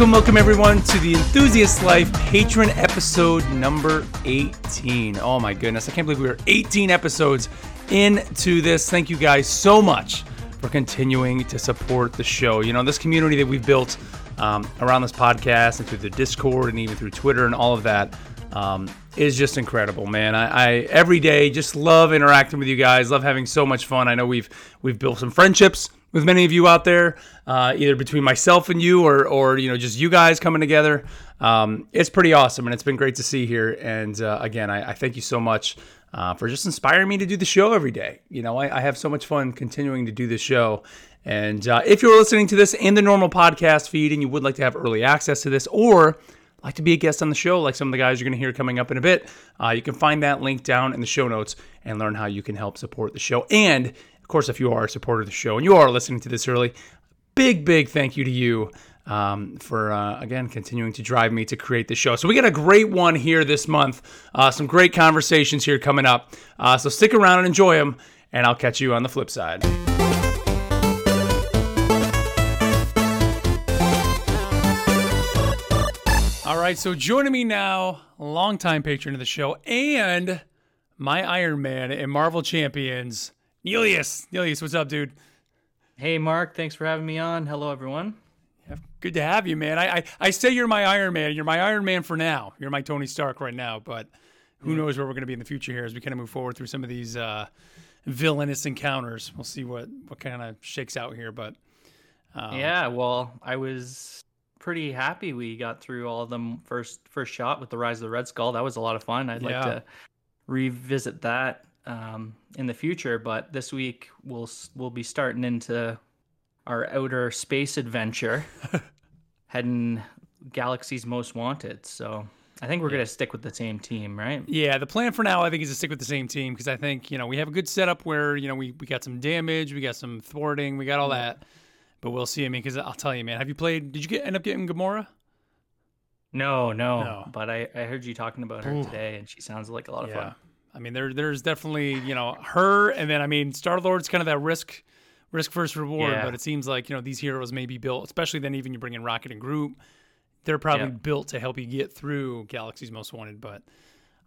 welcome, welcome everyone to the Enthusiast Life Patron episode number 18. Oh my goodness, I can't believe we are 18 episodes into this. Thank you guys so much for continuing to support the show. You know, this community that we've built um, around this podcast and through the Discord and even through Twitter and all of that um, is just incredible, man. I, I every day just love interacting with you guys, love having so much fun. I know we've we've built some friendships with many of you out there, uh, either between myself and you, or or you know just you guys coming together. Um, it's pretty awesome, and it's been great to see here. And uh, again, I, I, thank you so much uh, for just inspiring me to do the show every day. You know, I, I have so much fun continuing to do this show. And uh, if you're listening to this in the normal podcast feed and you would like to have early access to this, or like to be a guest on the show, like some of the guys you're going to hear coming up in a bit, uh, you can find that link down in the show notes and learn how you can help support the show. And course, if you are a supporter of the show and you are listening to this early, big, big thank you to you um, for, uh, again, continuing to drive me to create the show. So, we got a great one here this month. Uh, some great conversations here coming up. Uh, so, stick around and enjoy them, and I'll catch you on the flip side. All right, so joining me now, longtime patron of the show and my Iron Man and Marvel Champions, Neelius, Neelius, what's up, dude? Hey, Mark. Thanks for having me on. Hello, everyone. Yeah, good to have you, man. I, I, I say you're my Iron Man. You're my Iron Man for now. You're my Tony Stark right now, but who knows where we're going to be in the future here as we kind of move forward through some of these uh, villainous encounters. We'll see what, what kind of shakes out here, but um, yeah. Well, I was pretty happy we got through all of them first first shot with the Rise of the Red Skull. That was a lot of fun. I'd yeah. like to revisit that um, in the future. But this week we'll we'll be starting into our outer space adventure, heading Galaxy's Most Wanted. So I think we're yeah. gonna stick with the same team, right? Yeah, the plan for now I think is to stick with the same team because I think you know we have a good setup where you know we we got some damage, we got some thwarting, we got all that. But we'll see. I mean, because I'll tell you, man. Have you played? Did you get end up getting Gamora? No, no, no. But I, I heard you talking about her Ooh. today, and she sounds like a lot of yeah. fun. I mean, there there's definitely you know her, and then I mean Star Lord's kind of that risk risk first reward, yeah. but it seems like you know these heroes may be built, especially then even you bring in Rocket and Groot, they're probably built to help you get through Galaxy's Most Wanted. But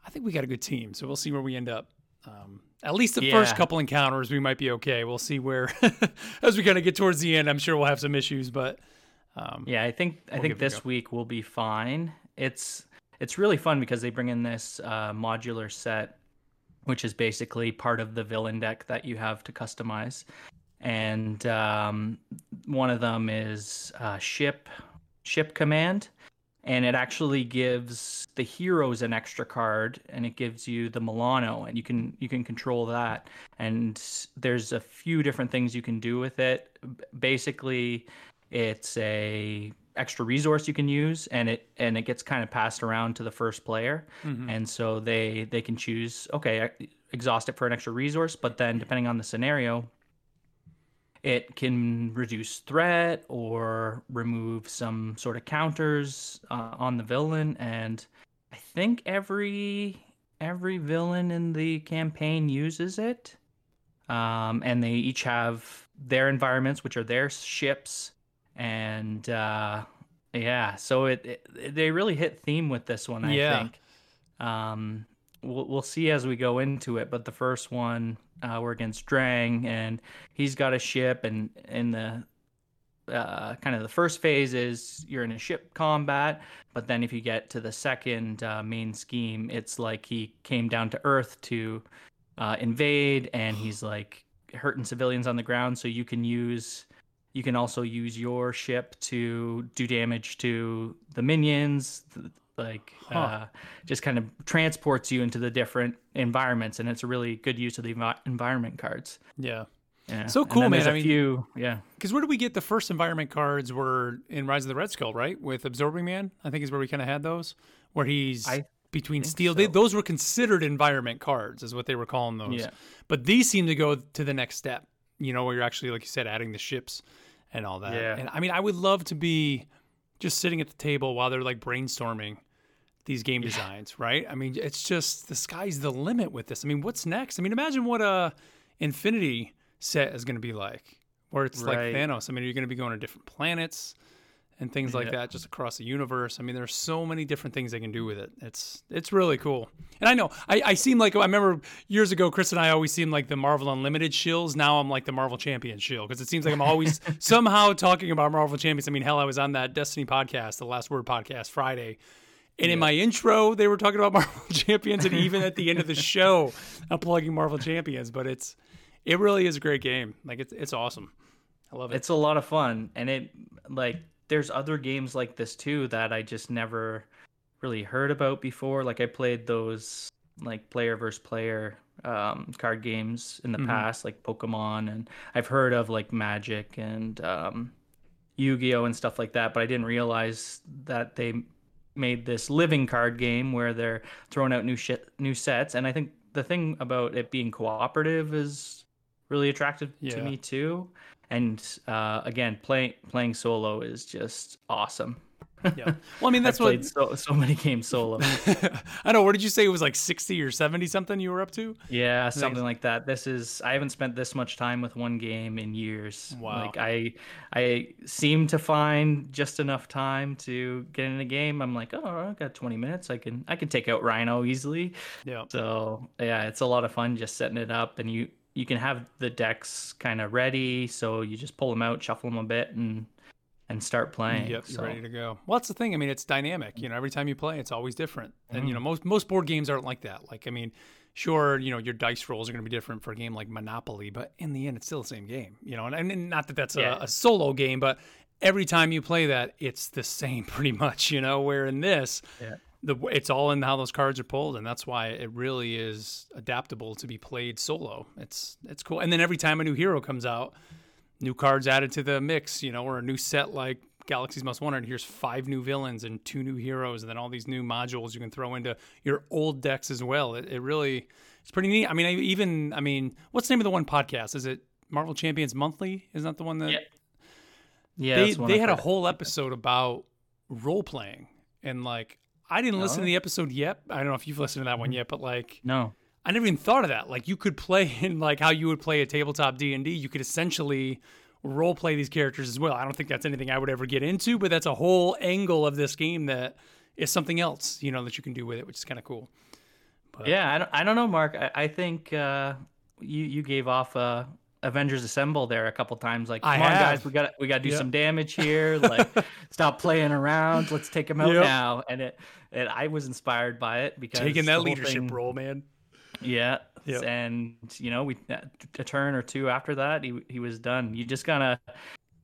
I think we got a good team, so we'll see where we end up. Um, at least the yeah. first couple encounters, we might be okay. We'll see where as we kind of get towards the end. I'm sure we'll have some issues, but um, yeah, I think I we'll think this week will be fine. It's it's really fun because they bring in this uh, modular set which is basically part of the villain deck that you have to customize. And um, one of them is uh, ship ship command, and it actually gives the heroes an extra card, and it gives you the Milano, and you can you can control that. And there's a few different things you can do with it. Basically, it's a extra resource you can use and it and it gets kind of passed around to the first player. Mm-hmm. and so they they can choose okay exhaust it for an extra resource but then depending on the scenario it can reduce threat or remove some sort of counters uh, on the villain. And i think every every villain in the campaign uses it. Um, and they each have their environments which are their ships and uh, yeah, so it, it, they really hit theme with this one. I yeah. think. Um, we'll we'll see as we go into it, but the first one uh, we're against Drang, and he's got a ship, and in the uh, kind of the first phase is you're in a ship combat, but then if you get to the second uh, main scheme, it's like he came down to Earth to uh, invade, and he's like hurting civilians on the ground. So you can use you can also use your ship to do damage to the minions, like huh. uh, just kind of transports you into the different environments, and it's a really good use of the env- environment cards. Yeah. Yeah. So cool, man. I mean, few, yeah. Because where did we get the first environment cards? Were in Rise of the Red Skull, right? With Absorbing Man, I think is where we kind of had those, where he's I between steel. So. They, those were considered environment cards, is what they were calling those. Yeah. But these seem to go to the next step. You know, where you're actually, like you said, adding the ships and all that. Yeah. And I mean, I would love to be just sitting at the table while they're like brainstorming these game yeah. designs, right? I mean, it's just the sky's the limit with this. I mean, what's next? I mean, imagine what a Infinity set is going to be like, where it's right. like Thanos. I mean, you're going to be going to different planets. And things like yeah. that just across the universe. I mean, there's so many different things they can do with it. It's it's really cool. And I know I, I seem like I remember years ago, Chris and I always seemed like the Marvel Unlimited shills. Now I'm like the Marvel Champion shill because it seems like I'm always somehow talking about Marvel Champions. I mean, hell, I was on that Destiny podcast, the Last Word podcast Friday. And yeah. in my intro, they were talking about Marvel Champions, and even at the end of the show, I'm plugging Marvel Champions. But it's it really is a great game. Like it's it's awesome. I love it. It's a lot of fun, and it like there's other games like this too that I just never really heard about before. Like I played those like player versus player um, card games in the mm-hmm. past, like Pokemon, and I've heard of like Magic and um, Yu-Gi-Oh and stuff like that. But I didn't realize that they made this living card game where they're throwing out new shit, new sets. And I think the thing about it being cooperative is really attractive yeah. to me too and uh, again, playing playing solo is just awesome. yeah. Well, I mean, that's what I what so, so many games solo. I know. What did you say? It was like sixty or seventy something you were up to? Yeah, something like that. This is. I haven't spent this much time with one game in years. Wow. Like I, I seem to find just enough time to get in a game. I'm like, oh, I got twenty minutes. I can I can take out Rhino easily. Yeah. So yeah, it's a lot of fun just setting it up, and you you can have the decks kind of ready, so you just pull them out, shuffle them a bit, and and start playing. Yep, so. you're ready to go. Well, that's the thing. I mean, it's dynamic. You know, every time you play, it's always different. And mm-hmm. you know, most most board games aren't like that. Like, I mean, sure, you know, your dice rolls are going to be different for a game like Monopoly, but in the end, it's still the same game. You know, and, and not that that's yeah. a, a solo game, but every time you play that, it's the same pretty much. You know, where in this. Yeah the it's all in how those cards are pulled, and that's why it really is adaptable to be played solo. It's it's cool. And then every time a new hero comes out, new cards added to the mix, you know, or a new set like Galaxy's Most Wanted. Here's five new villains and two new heroes, and then all these new modules you can throw into your old decks as well. It, it really it's pretty neat. I mean, I even I mean, what's the name of the one podcast? Is it Marvel Champions Monthly? Isn't that the one that? Yeah. Yeah. They they had a whole episode about role playing and like I didn't listen to the episode yet. I don't know if you've listened to that one mm-hmm. yet, but like, no, I never even thought of that. Like, you could play in like how you would play a tabletop D and D. You could essentially role play these characters as well. I don't think that's anything I would ever get into, but that's a whole angle of this game that is something else, you know, that you can do with it, which is kind of cool. But, yeah, I don't, I don't know, Mark. I, I think uh, you you gave off a Avengers Assemble there a couple times. Like, come I on, have. guys, we got we got to do yep. some damage here. Like, stop playing around. Let's take them out yep. now. And it, and I was inspired by it because taking that leadership thing, role, man. Yeah, yep. and you know, we a turn or two after that, he he was done. You just gotta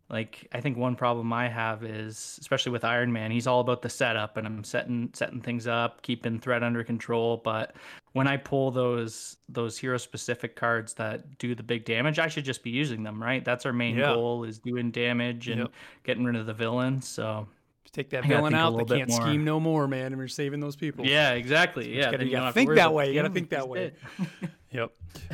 like I think one problem I have is especially with Iron Man, he's all about the setup and I'm setting setting things up, keeping threat under control, but when I pull those those hero specific cards that do the big damage, I should just be using them, right? That's our main yeah. goal is doing damage and yep. getting rid of the villain. So take that villain out, they can't more. scheme no more, man. And we're saving those people. Yeah, exactly. yeah, you gotta, think that way. You gotta think that way. yep.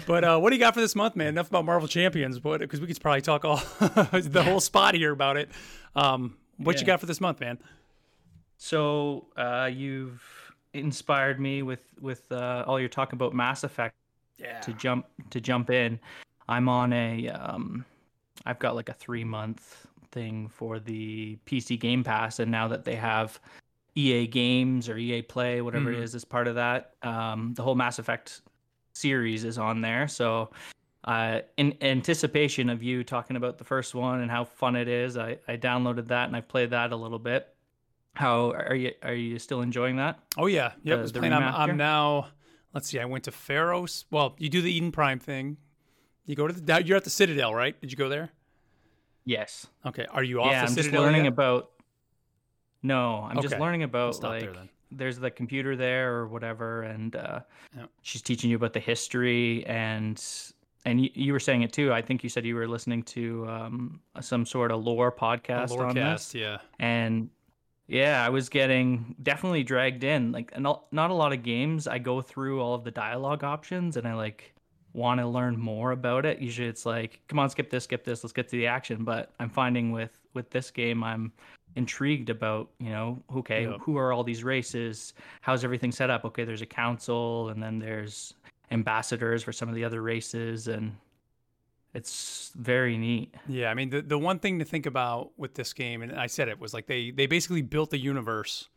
But uh, what do you got for this month, man? Enough about Marvel Champions, but because we could probably talk all the whole spot here about it. Um, what yeah. you got for this month, man? So uh, you've inspired me with with uh, all your talk about Mass Effect. Yeah. To jump to jump in, I'm on a um, I've got like a three month thing for the PC Game Pass, and now that they have EA Games or EA Play, whatever mm-hmm. it is, as part of that, um, the whole Mass Effect series is on there. So, uh, in anticipation of you talking about the first one and how fun it is, I, I downloaded that and I played that a little bit. How are you? Are you still enjoying that? Oh yeah, yeah. I'm, I'm now. Let's see. I went to Feros. Well, you do the Eden Prime thing. You go to the. You're at the Citadel, right? Did you go there? Yes. Okay. Are you off yeah, the I'm Citadel just learning yet? about. No, I'm okay. just learning about like there, there's the computer there or whatever, and uh, yeah. she's teaching you about the history and and you, you, were saying it too. I think you said you were listening to um, some sort of lore podcast lore on cast, this. Yeah. And yeah, I was getting definitely dragged in. Like not not a lot of games. I go through all of the dialogue options and I like want to learn more about it. Usually it's like, come on, skip this, skip this, let's get to the action. But I'm finding with with this game, I'm intrigued about, you know, okay, who are all these races? How's everything set up? Okay, there's a council, and then there's ambassadors for some of the other races, and it's very neat. Yeah, I mean the the one thing to think about with this game, and I said it was like they they basically built the universe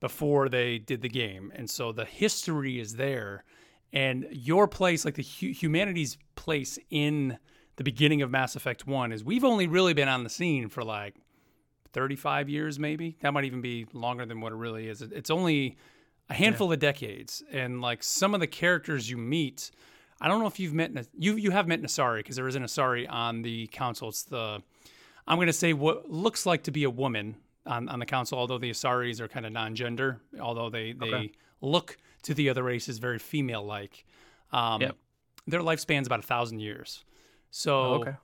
before they did the game, and so the history is there, and your place, like the hu- humanity's place in the beginning of Mass Effect One, is we've only really been on the scene for like 35 years, maybe. That might even be longer than what it really is. It's only a handful yeah. of decades, and like some of the characters you meet I don't know if you've met you you have met an Asari because there is an Asari on the council. It's the I'm going to say what looks like to be a woman on, on the council, although the Asaris are kind of non-gender, although they they okay. look to the other races very female-like. Um, yep. Their lifespan's about a thousand years. So oh, okay.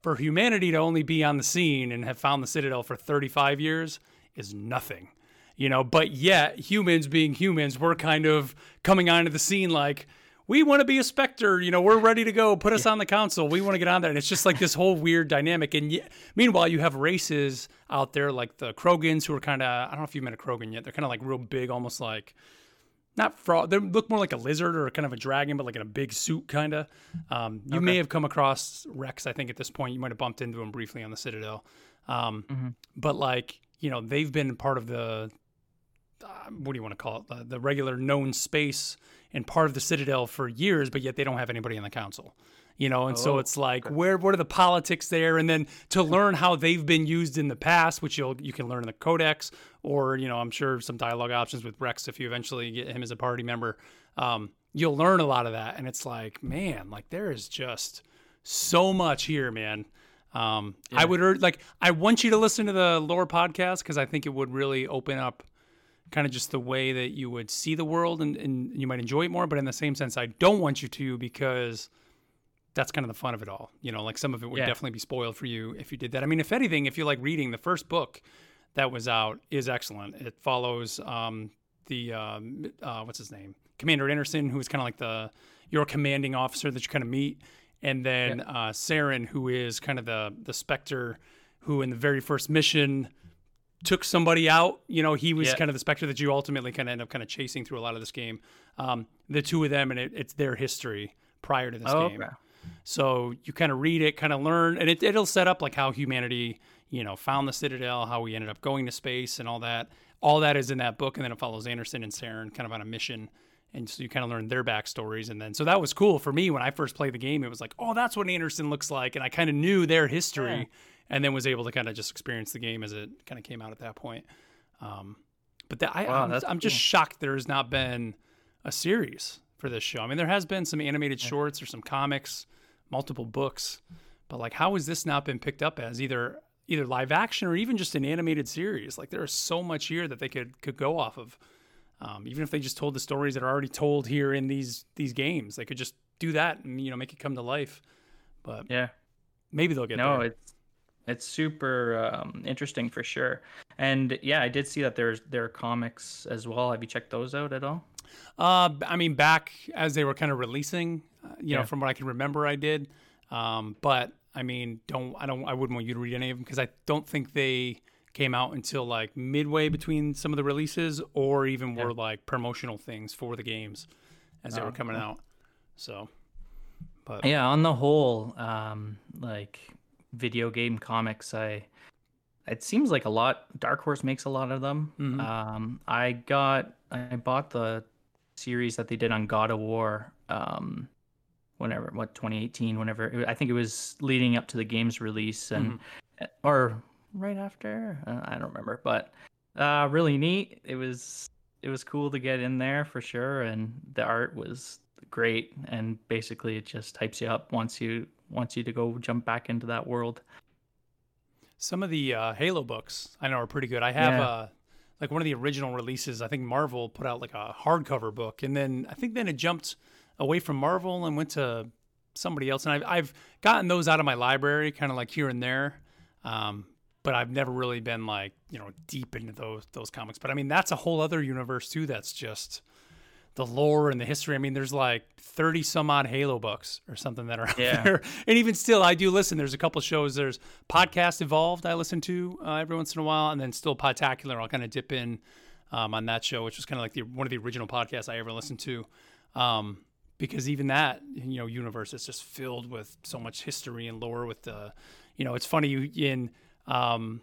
For humanity to only be on the scene and have found the Citadel for 35 years is nothing. You know, but yet humans being humans, we're kind of coming onto the scene like, we want to be a Spectre. You know, we're ready to go. Put us on the council. We want to get on there. And it's just like this whole weird dynamic. And y- meanwhile, you have races out there like the Krogans who are kind of, I don't know if you've met a Krogan yet. They're kind of like real big, almost like, not frog. They look more like a lizard or kind of a dragon, but like in a big suit, kind of. Um, you okay. may have come across Wrex, I think, at this point. You might have bumped into him briefly on the Citadel. Um, mm-hmm. But like, you know, they've been part of the, uh, what do you want to call it? The, the regular known space and part of the Citadel for years, but yet they don't have anybody in the council. You know, and oh, so it's like where what are the politics there? And then to learn how they've been used in the past, which you'll you can learn in the codex, or you know, I'm sure some dialogue options with Wrex if you eventually get him as a party member. Um, you'll learn a lot of that, and it's like, man, like there is just so much here, man. Um, yeah. I would urge, like, I want you to listen to the lore podcast because I think it would really open up kind of just the way that you would see the world and, and you might enjoy it more. But in the same sense, I don't want you to because that's kind of the fun of it all. You know, like some of it would yeah. definitely be spoiled for you if you did that. I mean, if anything, if you like reading the first book that was out is excellent. It follows um, the um, uh, what's his name, Commander Anderson, who is kind of like the your commanding officer that you kind of meet, and then yeah. uh, Saren, who is kind of the the Spectre, who in the very first mission took somebody out. You know, he was yeah. kind of the specter that you ultimately kind of end up kind of chasing through a lot of this game. Um, the two of them, and it, it's their history prior to this oh, game. Okay. So you kind of read it, kind of learn, and it, it'll set up like how humanity, you know, found the Citadel, how we ended up going to space, and all that. All that is in that book, and then it follows Anderson and Saren kind of on a mission. And so you kind of learn their backstories. And then, so that was cool for me when I first played the game. It was like, oh, that's what Anderson looks like. And I kind of knew their history. Yeah and then was able to kind of just experience the game as it kind of came out at that point. Um, but that, I, wow, I'm just shocked there has not been a series for this show. I mean, there has been some animated shorts or some comics, multiple books, but like, how has this not been picked up as either either live action or even just an animated series? Like, there is so much here that they could could go off of. Um, even if they just told the stories that are already told here in these these games, they could just do that and you know make it come to life. But yeah, maybe they'll get no, there. it's it's super um, interesting for sure. And yeah, I did see that there's there are comics as well. Have you checked those out at all? Uh, I mean, back as they were kind of releasing, uh, you yeah. know, from what I can remember, I did. Um, but I mean, don't I don't I wouldn't want you to read any of them because I don't think they came out until like midway between some of the releases, or even yeah. were like promotional things for the games as they oh, were coming cool. out. So, but yeah, on the whole, um, like video game comics. I it seems like a lot. Dark Horse makes a lot of them. Mm-hmm. Um, I got I bought the series that they did on God of War. Um, whenever what 2018 whenever i think it was leading up to the game's release and mm-hmm. or right after uh, i don't remember but uh really neat it was it was cool to get in there for sure and the art was great and basically it just hypes you up once you wants you to go jump back into that world. Some of the uh, Halo books I know are pretty good. I have yeah. Like one of the original releases. I think Marvel put out like a hardcover book, and then I think then it jumped away from Marvel and went to somebody else. And I've I've gotten those out of my library, kind of like here and there. Um, but I've never really been like you know deep into those those comics. But I mean that's a whole other universe too. That's just the lore and the history. I mean, there's like 30 some odd Halo books or something that are out yeah. there. And even still, I do listen. There's a couple shows. There's Podcast Evolved I listen to uh, every once in a while, and then still Podtacular. I'll kind of dip in um, on that show, which was kind of like the one of the original podcasts I ever listened to. Um, because even that you know universe is just filled with so much history and lore. With the, you know, it's funny in um,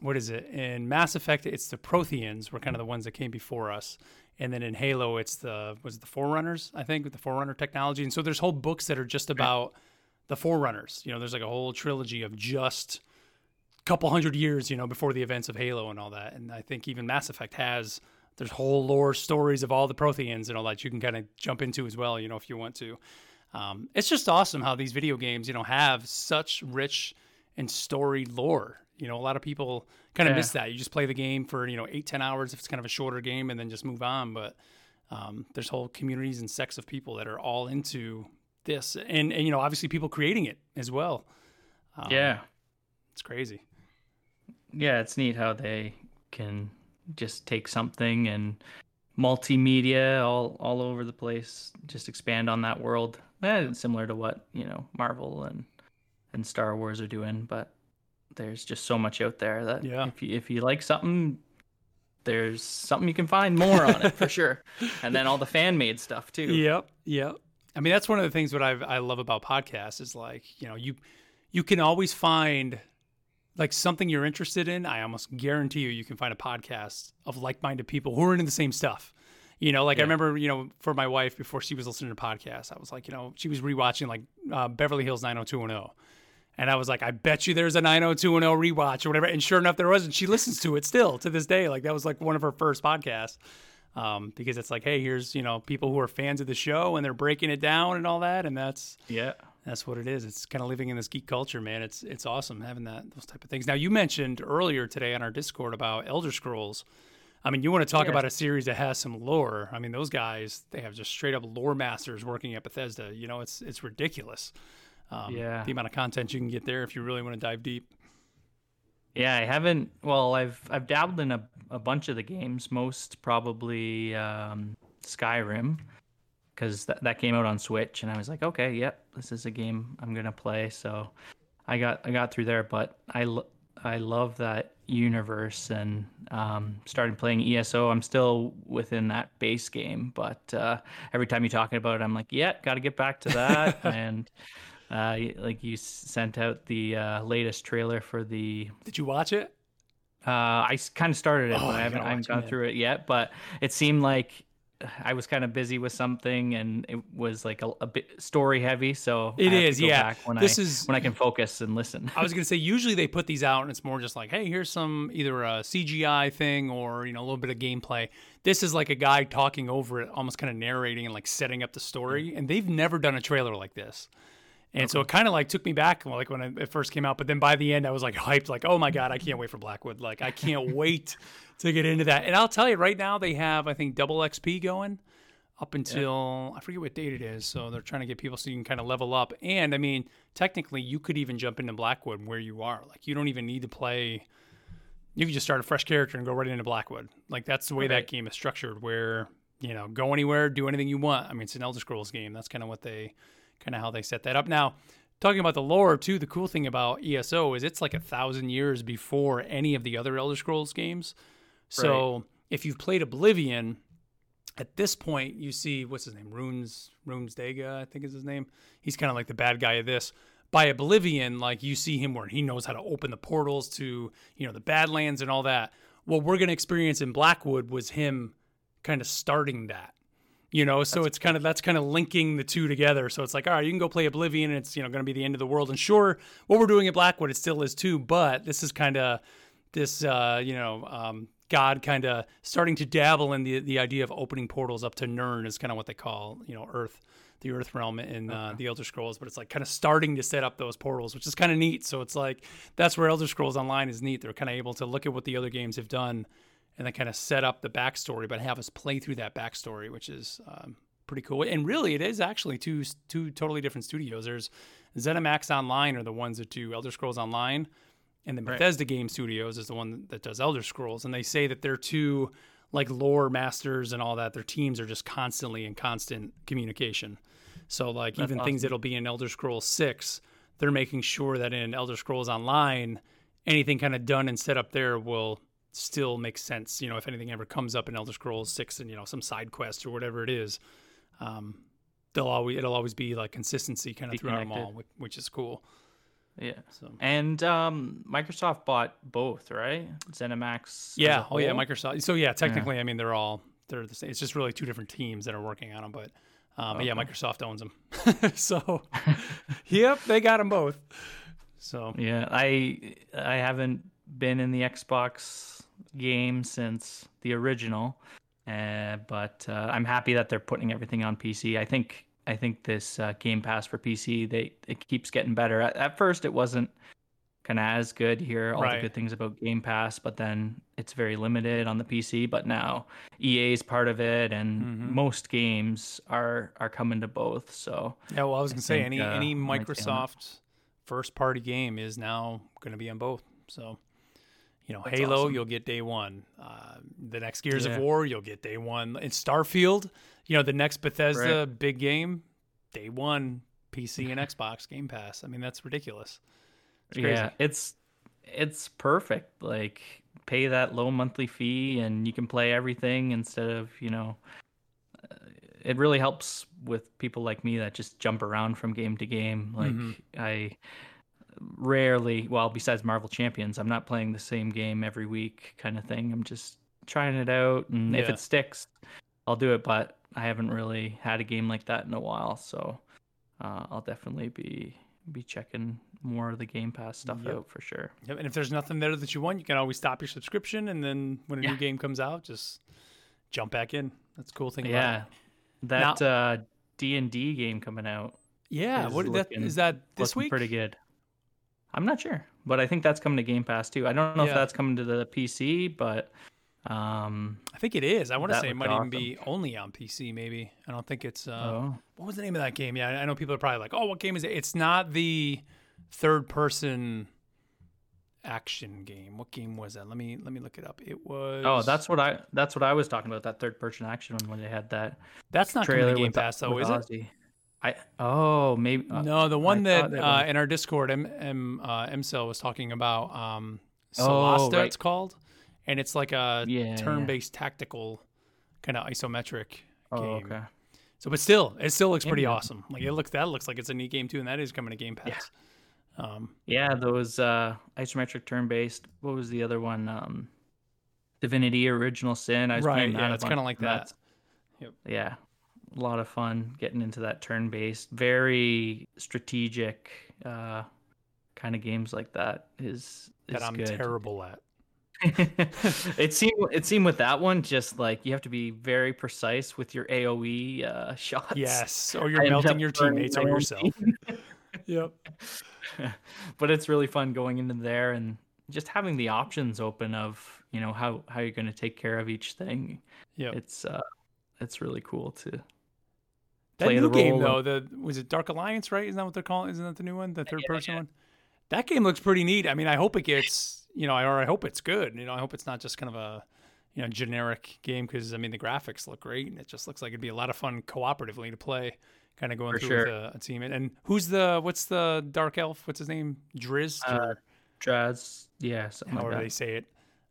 what is it in Mass Effect? It's the Protheans were kind of the ones that came before us, and then in Halo, it's the was it the Forerunners? I think with the Forerunner technology, and so there's whole books that are just about the Forerunners. You know, there's like a whole trilogy of just a couple hundred years, you know, before the events of Halo and all that. And I think even Mass Effect has there's whole lore stories of all the Protheans and all that you can kind of jump into as well, you know, if you want to. Um, it's just awesome how these video games, you know, have such rich and storied lore. You know, a lot of people kind of yeah. miss that. You just play the game for, you know, eight, 10 hours if it's kind of a shorter game and then just move on. But um, there's whole communities and sects of people that are all into this. And, and you know, obviously people creating it as well. Um, yeah. It's crazy. Yeah, it's neat how they can just take something and multimedia all all over the place just expand on that world eh, similar to what you know marvel and and star wars are doing but there's just so much out there that yeah. if you if you like something there's something you can find more on it for sure and then all the fan made stuff too yep yep i mean that's one of the things what i i love about podcasts is like you know you you can always find like something you're interested in, I almost guarantee you you can find a podcast of like-minded people who are into the same stuff. You know, like yeah. I remember, you know, for my wife before she was listening to podcasts, I was like, you know, she was rewatching like uh, Beverly Hills 90210. And I was like, I bet you there's a 90210 rewatch or whatever. And sure enough, there was. And she listens to it still to this day. Like that was like one of her first podcasts. Um, because it's like, hey, here's, you know, people who are fans of the show and they're breaking it down and all that. And that's, yeah, that's what it is. It's kind of living in this geek culture, man. It's it's awesome having that those type of things. Now you mentioned earlier today on our Discord about Elder Scrolls. I mean, you want to talk about a series that has some lore. I mean, those guys they have just straight up lore masters working at Bethesda. You know, it's it's ridiculous. Um, yeah, the amount of content you can get there if you really want to dive deep. Yeah, I haven't. Well, I've I've dabbled in a, a bunch of the games. Most probably um, Skyrim because th- that came out on Switch, and I was like, okay, yep, this is a game I'm gonna play. So I got I got through there, but I lo- I love that universe and um, started playing ESO. I'm still within that base game, but uh, every time you're talking about it, I'm like, yeah, got to get back to that. and uh, like you sent out the uh, latest trailer for the. Did you watch it? Uh, I kind of started it, oh, but I haven't, I haven't gone through it yet. But it seemed like I was kind of busy with something, and it was like a, a bit story heavy. So it is, yeah. when this I, is when I can focus and listen. I was gonna say usually they put these out, and it's more just like, hey, here's some either a CGI thing or you know a little bit of gameplay. This is like a guy talking over it, almost kind of narrating and like setting up the story. And they've never done a trailer like this. And okay. so it kind of like took me back like when it first came out, but then by the end I was like hyped, like oh my god, I can't wait for Blackwood, like I can't wait to get into that. And I'll tell you right now, they have I think double XP going up until yeah. I forget what date it is. So they're trying to get people so you can kind of level up. And I mean, technically, you could even jump into Blackwood where you are. Like you don't even need to play. You can just start a fresh character and go right into Blackwood. Like that's the way that game is structured. Where you know, go anywhere, do anything you want. I mean, it's an Elder Scrolls game. That's kind of what they, kind of how they set that up. Now, talking about the lore too, the cool thing about ESO is it's like a thousand years before any of the other Elder Scrolls games. So right. if you've played Oblivion, at this point you see what's his name, Runes Runes Dagon, I think is his name. He's kind of like the bad guy of this. By Oblivion, like you see him where he knows how to open the portals to you know the Deadlands and all that. What we're gonna experience in Blackwood was him kind of starting that you know so that's it's kind of that's kind of linking the two together so it's like all right you can go play oblivion and it's you know going to be the end of the world and sure what we're doing at blackwood it still is too but this is kind of this uh, you know um, God kind of starting to dabble in the the idea of opening portals up to Nirn is kind of what they call you know Earth, the Earth realm in uh, okay. the Elder Scrolls. But it's like kind of starting to set up those portals, which is kind of neat. So it's like that's where Elder Scrolls Online is neat. They're kind of able to look at what the other games have done, and then kind of set up the backstory, but have us play through that backstory, which is um, pretty cool. And really, it is actually two two totally different studios. There's ZeniMax Online are the ones that do Elder Scrolls Online and then Bethesda right. Game Studios is the one that does Elder Scrolls, and they say that they're two like lore masters and all that. Their teams are just constantly in constant communication. So like That's even awesome. things that'll be in Elder Scrolls Six, they're making sure that in Elder Scrolls Online, anything kind of done and set up there will still makes sense. You know, if anything ever comes up in Elder Scrolls Six and you know some side quest or whatever it is. Um, they'll always it'll always be like consistency kind of throughout them all, which, which is cool. Yeah. So and um, Microsoft bought both, right? ZeniMax. Yeah. Oh yeah, Microsoft. So yeah, technically, yeah. I mean, they're all they're the same. It's just really two different teams that are working on them, but. Um, okay. But yeah, Microsoft owns them, so yep, they got them both. So yeah, I I haven't been in the Xbox game since the original, uh, but uh, I'm happy that they're putting everything on PC. I think I think this uh, Game Pass for PC they it keeps getting better. At, at first, it wasn't kind of as good. here. all right. the good things about Game Pass, but then it's very limited on the PC. But now EA is part of it, and mm-hmm. most games are are coming to both. So yeah, well, I was gonna I say think, any uh, any Microsoft first party game is now going to be on both. So you know, That's Halo, awesome. you'll get day one. Uh, the next Gears yeah. of War, you'll get day one. In Starfield, you know, the next Bethesda right. big game, day one, PC and Xbox Game Pass. I mean, that's ridiculous. It's yeah, it's it's perfect. Like, pay that low monthly fee, and you can play everything instead of you know. Uh, it really helps with people like me that just jump around from game to game. Like mm-hmm. I rarely, well, besides Marvel Champions, I'm not playing the same game every week kind of thing. I'm just trying it out, and yeah. if it sticks, I'll do it. But I haven't really had a game like that in a while, so uh, I'll definitely be be checking more of the Game Pass stuff yep. out for sure. Yep. And if there's nothing there that you want, you can always stop your subscription, and then when a yeah. new game comes out, just jump back in. That's cool thing. Yeah, that uh, D and D game coming out. Yeah, what looking, that is that this week? Pretty good. I'm not sure, but I think that's coming to Game Pass too. I don't know yeah. if that's coming to the PC, but um, I think it is. I want to say it might awesome. even be only on PC. Maybe I don't think it's. Uh, oh. What was the name of that game? Yeah, I know people are probably like, "Oh, what game is it?" It's not the third-person action game. What game was that? Let me let me look it up. It was. Oh, that's what I that's what I was talking about. That third-person action one when they had that. That's not trailer Game Pass though, is Ozzy. it? I oh maybe uh, no the one I that uh, in our Discord M M uh, MCell was talking about um Solasta oh, right. it's called, and it's like a yeah, turn-based yeah. tactical kind of isometric oh, game. Okay. So, but still, it still looks pretty yeah. awesome. Like it looks that looks like it's a neat game too, and that is coming to Game Pass. Yeah. Um, yeah, those uh, isometric turn-based. What was the other one? Um, Divinity Original Sin. I was right. Yeah, it's kind of like that. Yep. Yeah, a lot of fun getting into that turn based, very strategic uh, kind of games like that is, is that I'm good. terrible at. it seemed it seemed with that one just like you have to be very precise with your AOE uh, shots. Yes, or you're melting your teammates or yourself. yep. but it's really fun going into there and just having the options open of you know how how you're going to take care of each thing. Yeah, it's uh, it's really cool to that new game though, the was it Dark Alliance, right? Isn't that what they're calling? Isn't that the new one, the third person yeah, yeah. one? That game looks pretty neat. I mean, I hope it gets, you know, or I hope it's good. You know, I hope it's not just kind of a, you know, generic game because I mean the graphics look great and it just looks like it'd be a lot of fun cooperatively to play, kind of going For through sure. with a, a, team. And, and, who's the what's the dark elf? What's his name? Drizzt. Uh, Draz, yeah, something however like they say it.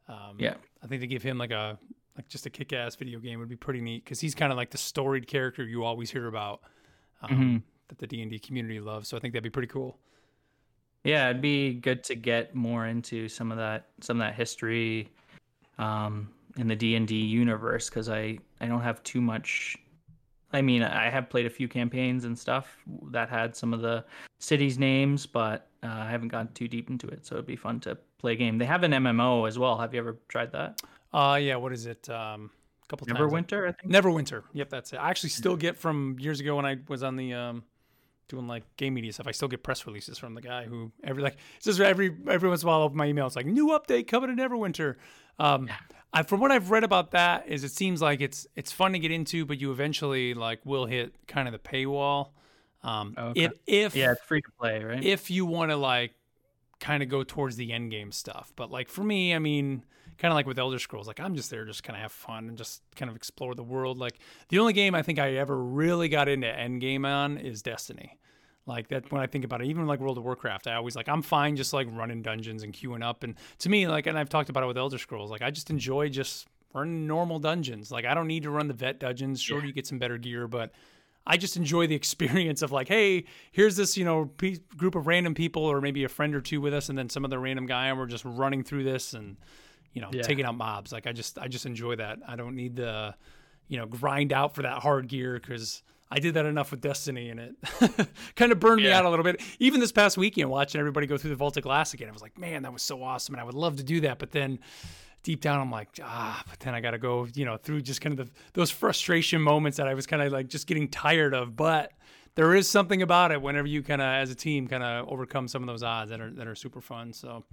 Um, yeah, I think they give him like a like just a kick-ass video game would be pretty neat because he's kind of like the storied character you always hear about um, mm-hmm. that the D&D community loves. So I think that'd be pretty cool. Yeah, it'd be good to get more into some of that some of that history um, in the D&D universe because I I don't have too much I mean, I have played a few campaigns and stuff that had some of the cities' names, but uh, I haven't gone too deep into it. So it'd be fun to play a game. They have an MMO as well. Have you ever tried that? Uh, yeah. What is it? Um, a couple Neverwinter, times. I think. Neverwinter. Yep, that's it. I actually still get from years ago when I was on the um, doing like game media stuff. I still get press releases from the guy who every like just every every once in a while open my email. It's like new update coming to Neverwinter. Um, yeah. I, from what I've read about that, is it seems like it's it's fun to get into, but you eventually like will hit kind of the paywall. Um, okay. if if yeah, it's free to play, right? If you want to like kind of go towards the end game stuff, but like for me, I mean kind of like with Elder Scrolls. Like I'm just there, just kind of have fun and just kind of explore the world. Like the only game I think I ever really got into end game on is Destiny. Like that when I think about it, even like World of Warcraft, I always like I'm fine just like running dungeons and queuing up. And to me, like, and I've talked about it with Elder Scrolls, like I just enjoy just running normal dungeons. Like I don't need to run the vet dungeons. Sure, yeah. you get some better gear, but I just enjoy the experience of like, hey, here's this, you know, group of random people or maybe a friend or two with us, and then some other random guy, and we're just running through this and, you know, yeah. taking out mobs. Like I just, I just enjoy that. I don't need the, you know, grind out for that hard gear because I did that enough with Destiny, and it kind of burned yeah. me out a little bit. Even this past weekend, watching everybody go through the Vault of Glass again, I was like, man, that was so awesome, and I would love to do that, but then deep down I'm like, ah, but then I got to go, you know, through just kind of the, those frustration moments that I was kind of like just getting tired of. But there is something about it whenever you kind of, as a team, kind of overcome some of those odds that are that are super fun. So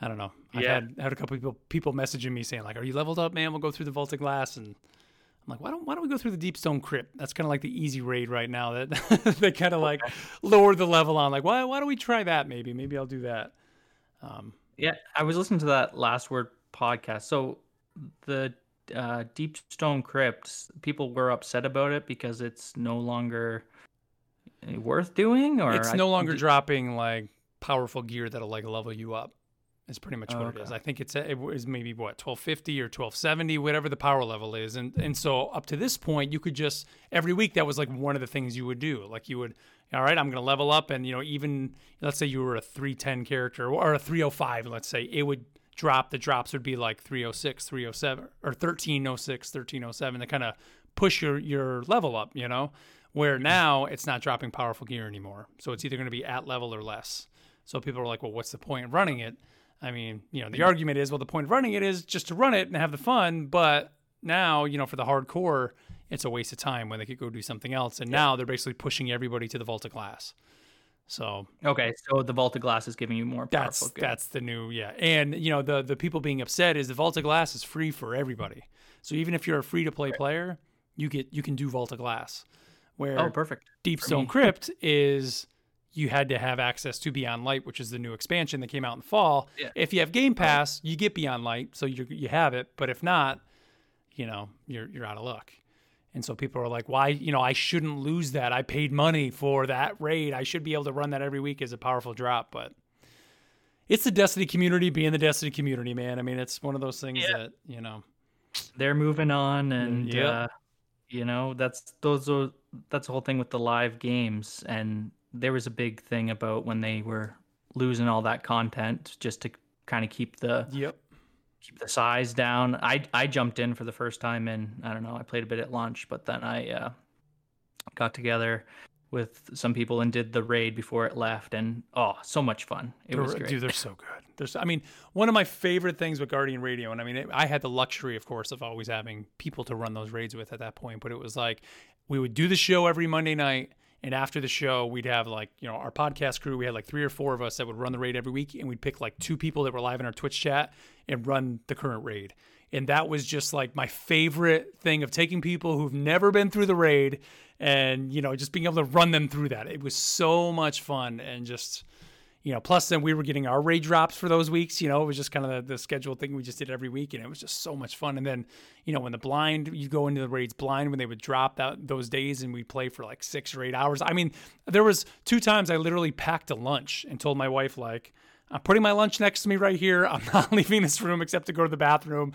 I don't know. I've yeah. had had a couple people people messaging me saying like, "Are you leveled up, man? We'll go through the Vault of Glass." And I'm like, "Why don't Why don't we go through the Deep Stone Crypt? That's kind of like the easy raid right now. That they kind of like lower the level on. Like, why Why don't we try that? Maybe Maybe I'll do that." Um, yeah, I was listening to that last word podcast. So the uh, Deep Stone Crypts, people were upset about it because it's no longer worth doing, or it's no longer dropping like powerful gear that'll like level you up. Is pretty much oh, what okay. it is. I think it's it was maybe what twelve fifty or twelve seventy, whatever the power level is, and and so up to this point, you could just every week that was like one of the things you would do. Like you would, all right, I'm going to level up, and you know even let's say you were a three ten character or a 305, let's say it would drop, the drops would be like 306, 307, or 1306, 1307 to kind of push your, your level up, you know? Where now it's not dropping powerful gear anymore. So it's either going to be at level or less. So people are like, well, what's the point of running it? I mean, you know, the argument is, well, the point of running it is just to run it and have the fun. But now, you know, for the hardcore, it's a waste of time when they could go do something else. And yeah. now they're basically pushing everybody to the Vault of Glass. So okay, so the Vault of Glass is giving you more. That's that's the new yeah, and you know the the people being upset is the Vault of Glass is free for everybody. So even if you're a free to play right. player, you get you can do Vault of Glass. Where oh perfect Deep Stone Crypt is you had to have access to Beyond Light, which is the new expansion that came out in the fall. Yeah. If you have Game Pass, you get Beyond Light, so you you have it. But if not, you know you're you're out of luck. And so people are like, why, you know, I shouldn't lose that. I paid money for that raid. I should be able to run that every week as a powerful drop. But it's the Destiny community being the Destiny community, man. I mean, it's one of those things yeah. that, you know, they're moving on and, yeah. uh, you know, that's those are, that's the whole thing with the live games. And there was a big thing about when they were losing all that content just to kind of keep the, yep keep the size down. I I jumped in for the first time and I don't know. I played a bit at lunch, but then I uh, got together with some people and did the raid before it left, and oh, so much fun! It was great. Dude, they're so good. There's, I mean, one of my favorite things with Guardian Radio, and I mean, I had the luxury, of course, of always having people to run those raids with at that point. But it was like we would do the show every Monday night and after the show, we'd have like, you know, our podcast crew, we had like three or four of us that would run the raid every week. And we'd pick like two people that were live in our Twitch chat and run the current raid. And that was just like my favorite thing of taking people who've never been through the raid and, you know, just being able to run them through that. It was so much fun and just, you know, plus then we were getting our raid drops for those weeks. You know, it was just kind of the, the thing we just did every week, and it was just so much fun. And then, you know, when the blind, you go into the raids blind when they would drop that those days, and we'd play for like six or eight hours. I mean, there was two times I literally packed a lunch and told my wife like, I'm putting my lunch next to me right here. I'm not leaving this room except to go to the bathroom.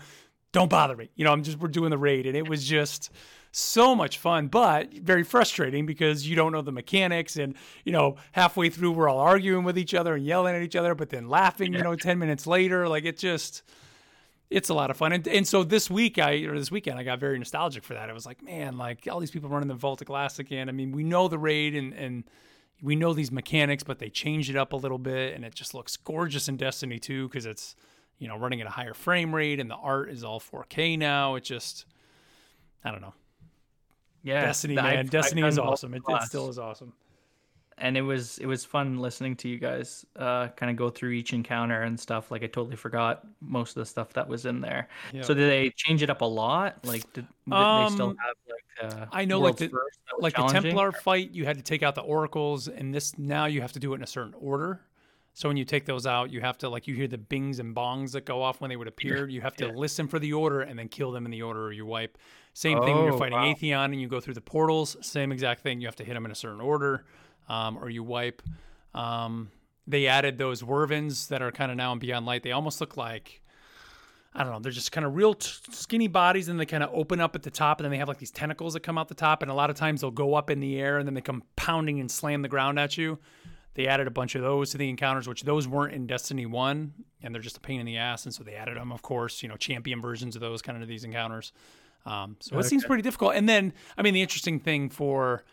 Don't bother me. You know, I'm just we're doing the raid, and it was just so much fun, but very frustrating because you don't know the mechanics. And, you know, halfway through, we're all arguing with each other and yelling at each other, but then laughing, you know, 10 minutes later. Like it just, it's a lot of fun. And, and so this week, I, or this weekend, I got very nostalgic for that. I was like, man, like all these people running the Vault of Glass again. I mean, we know the raid and, and, we know these mechanics, but they changed it up a little bit, and it just looks gorgeous in Destiny 2 because it's you know running at a higher frame rate, and the art is all 4K now. It just, I don't know. Yeah, Destiny, man. I've, Destiny I've is awesome. It, it, still is awesome. And it was it was fun listening to you guys uh, kind of go through each encounter and stuff. Like I totally forgot most of the stuff that was in there. Yep. So did they change it up a lot? Like did, did um, they still have like uh, I know like the like the Templar fight, you had to take out the oracles, and this now you have to do it in a certain order. So when you take those out, you have to like you hear the bings and bongs that go off when they would appear. You have to yeah. listen for the order and then kill them in the order or you wipe. Same oh, thing when you're oh, fighting wow. Atheon and you go through the portals. Same exact thing. You have to hit them in a certain order, um, or you wipe. Um, they added those Wyverns that are kind of now in Beyond Light. They almost look like I don't know, they're just kind of real t- skinny bodies and they kind of open up at the top and then they have like these tentacles that come out the top and a lot of times they'll go up in the air and then they come pounding and slam the ground at you. They added a bunch of those to the encounters, which those weren't in Destiny 1 and they're just a pain in the ass. And so they added them, of course, you know, champion versions of those kind of these encounters. Um, so okay. it seems pretty difficult. And then, I mean, the interesting thing for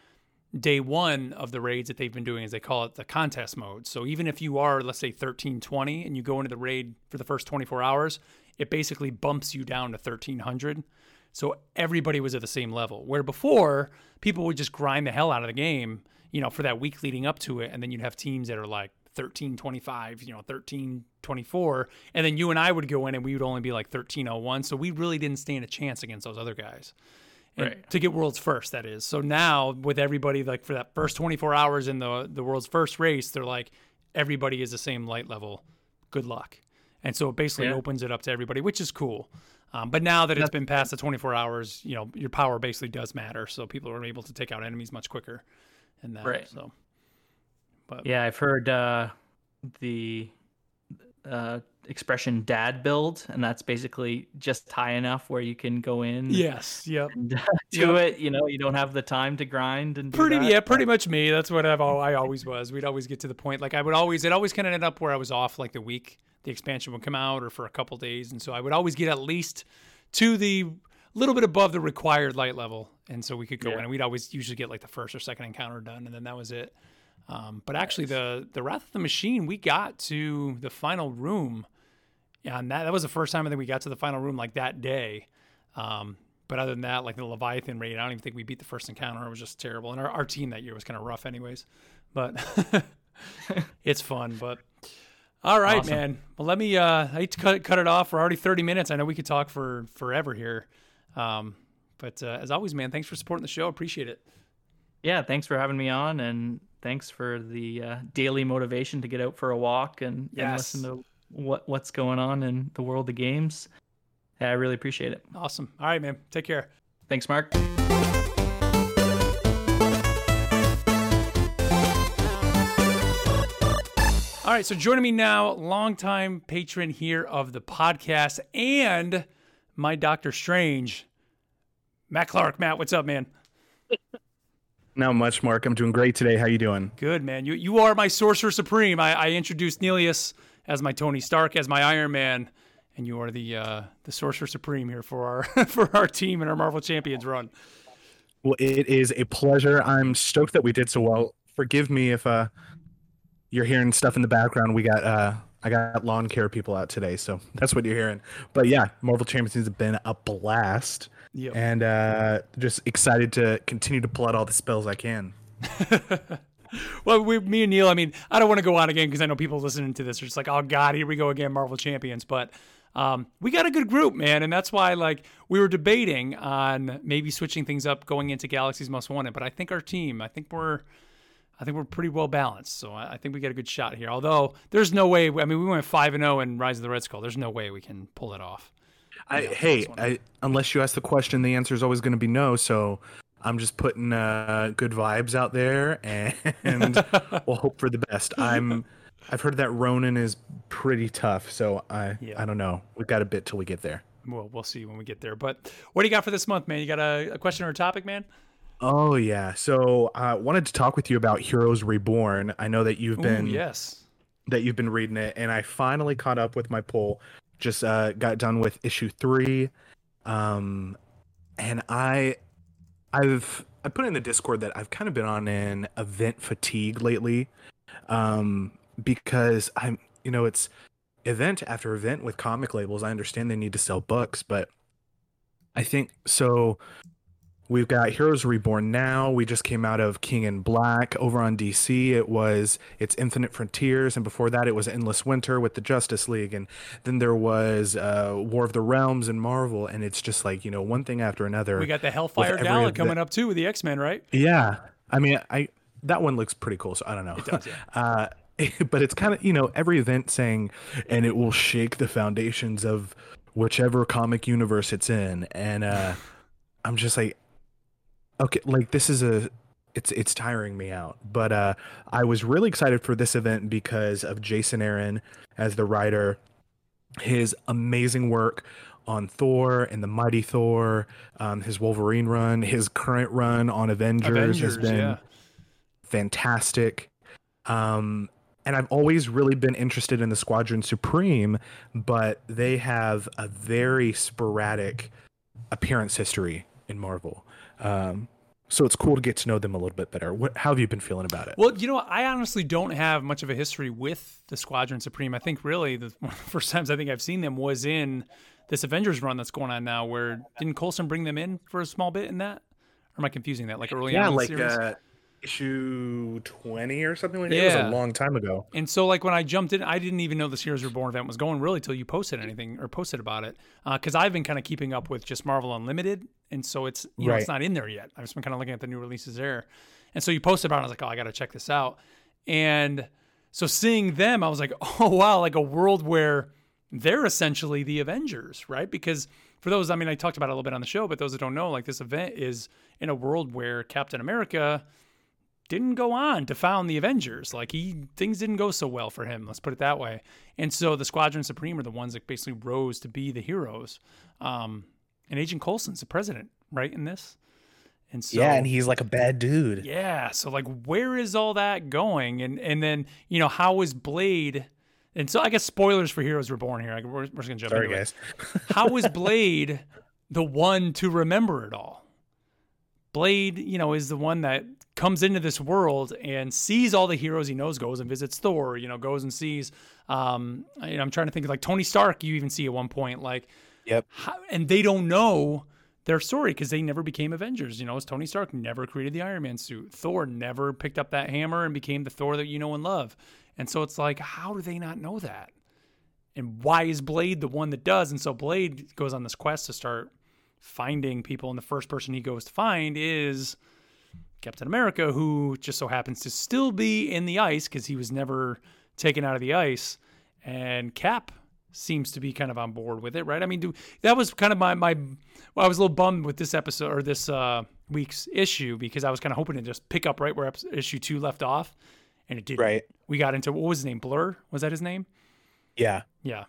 day one of the raids that they've been doing is they call it the contest mode. So even if you are, let's say, 1320 and you go into the raid for the first 24 hours, it basically bumps you down to 1300. So everybody was at the same level. Where before, people would just grind the hell out of the game, you know, for that week leading up to it. And then you'd have teams that are like 1325, you know, 1324. And then you and I would go in and we would only be like 1301. So we really didn't stand a chance against those other guys. Right. To get world's first, that is. So now with everybody like for that first 24 hours in the the world's first race, they're like everybody is the same light level. Good luck. And so it basically yeah. opens it up to everybody, which is cool. Um, but now that it's been past the 24 hours, you know, your power basically does matter. So people are able to take out enemies much quicker. And that. Right. So. But yeah, I've heard uh, the uh, expression "dad build," and that's basically just high enough where you can go in. Yes. Yep. And, uh, do yep. it. You know, you don't have the time to grind and pretty. That, yeah, pretty much me. That's what I've. I always was. We'd always get to the point. Like I would always. It always kind of ended up where I was off like the week the expansion would come out or for a couple days, and so I would always get at least to the little bit above the required light level, and so we could go yeah. in. And we'd always usually get like the first or second encounter done, and then that was it. Um, but actually, the the Wrath of the Machine, we got to the final room. And that, that was the first time I think we got to the final room like that day. Um, but other than that, like the Leviathan raid, I don't even think we beat the first encounter. It was just terrible. And our, our team that year was kind of rough, anyways. But it's fun. But all right, awesome. man. Well, let me. Uh, I hate to cut cut it off. We're already thirty minutes. I know we could talk for forever here. Um, but uh, as always, man, thanks for supporting the show. Appreciate it. Yeah, thanks for having me on, and thanks for the uh, daily motivation to get out for a walk and, yes. and listen to what what's going on in the world of games. Yeah, I really appreciate it. Awesome. All right, man. Take care. Thanks, Mark. All right, so joining me now, longtime patron here of the podcast and my Doctor Strange, Matt Clark. Matt, what's up, man? Not much, Mark. I'm doing great today. How you doing? Good, man. You you are my Sorcerer Supreme. I, I introduced Nelius as my Tony Stark, as my Iron Man, and you are the uh, the Sorcerer Supreme here for our for our team and our Marvel Champions run. Well, it is a pleasure. I'm stoked that we did so well. Forgive me if uh, you're hearing stuff in the background. We got uh, I got lawn care people out today, so that's what you're hearing. But yeah, Marvel Champions has been a blast. Yep. And uh, just excited to continue to pull out all the spells I can. well, we, me and Neil, I mean, I don't want to go on again because I know people listening to this are just like, oh, God, here we go again, Marvel Champions. But um, we got a good group, man. And that's why, like, we were debating on maybe switching things up going into Galaxy's Most Wanted. But I think our team, I think we're. I think we're pretty well balanced, so I think we get a good shot here. Although there's no way. I mean, we went five and zero oh in Rise of the Red Skull. There's no way we can pull it off. I, hey, I, unless you ask the question, the answer is always going to be no. So I'm just putting uh, good vibes out there, and we'll hope for the best. I'm. I've heard that Ronan is pretty tough, so I yeah. I don't know. We've got a bit till we get there. Well, we'll see when we get there. But what do you got for this month, man? You got a, a question or a topic, man? Oh yeah. So I uh, wanted to talk with you about Heroes Reborn. I know that you've been Ooh, yes that you've been reading it, and I finally caught up with my pull just uh, got done with issue three, um, and I, I've I put in the Discord that I've kind of been on an event fatigue lately, um, because I'm you know it's event after event with comic labels. I understand they need to sell books, but I think so. We've got Heroes Reborn now. We just came out of King in Black over on DC. It was it's Infinite Frontiers, and before that, it was Endless Winter with the Justice League, and then there was uh, War of the Realms and Marvel, and it's just like you know one thing after another. We got the Hellfire Gala coming up too with the X Men, right? Yeah, I mean, I that one looks pretty cool. So I don't know. It does, yeah. uh, but it's kind of you know every event saying, and it will shake the foundations of whichever comic universe it's in, and uh, I'm just like okay, like this is a it's it's tiring me out. But uh, I was really excited for this event because of Jason Aaron as the writer, his amazing work on Thor and the Mighty Thor, um, his Wolverine run, his current run on Avengers, Avengers has been yeah. fantastic. Um, and I've always really been interested in the Squadron Supreme, but they have a very sporadic appearance history in Marvel. Um, so it's cool to get to know them a little bit better. What, how have you been feeling about it? Well, you know, I honestly don't have much of a history with the Squadron Supreme. I think really the one of the first times I think I've seen them was in this Avengers run that's going on now. Where didn't Coulson bring them in for a small bit in that? Or am I confusing that? Like early on? yeah, on, like uh, issue 20 or something like that. Yeah. It was a long time ago. And so like when I jumped in, I didn't even know this Heroes Reborn event was going really till you posted anything or posted about it. Uh, cause I've been kind of keeping up with just Marvel Unlimited. And so it's, you right. know, it's not in there yet. I've just been kind of looking at the new releases there. And so you posted about it. I was like, oh, I got to check this out. And so seeing them, I was like, oh, wow, like a world where they're essentially the Avengers, right? Because for those, I mean, I talked about it a little bit on the show, but those that don't know, like this event is in a world where Captain America – didn't go on to found the Avengers. Like he things didn't go so well for him. Let's put it that way. And so the Squadron Supreme are the ones that basically rose to be the heroes. Um, and Agent Coulson's the president, right? In this. And so, yeah, and he's like a bad dude. Yeah. So like, where is all that going? And and then you know how is Blade? And so I guess spoilers for Heroes Reborn here. We're, we're just gonna jump Sorry, into guys. it. how is Blade the one to remember it all? Blade, you know, is the one that comes into this world and sees all the heroes he knows, goes and visits Thor, you know, goes and sees. Um, I'm trying to think of like Tony Stark. You even see at one point, like, yep, how, and they don't know their story because they never became Avengers. You know, as Tony Stark never created the Iron Man suit. Thor never picked up that hammer and became the Thor that you know and love. And so it's like, how do they not know that? And why is Blade the one that does? And so Blade goes on this quest to start finding people, and the first person he goes to find is Captain America, who just so happens to still be in the ice because he was never taken out of the ice, and Cap seems to be kind of on board with it, right? I mean, do, that was kind of my my. Well, I was a little bummed with this episode or this uh, week's issue because I was kind of hoping to just pick up right where issue two left off, and it did. Right. We got into what was his name? Blur was that his name? Yeah. Yeah.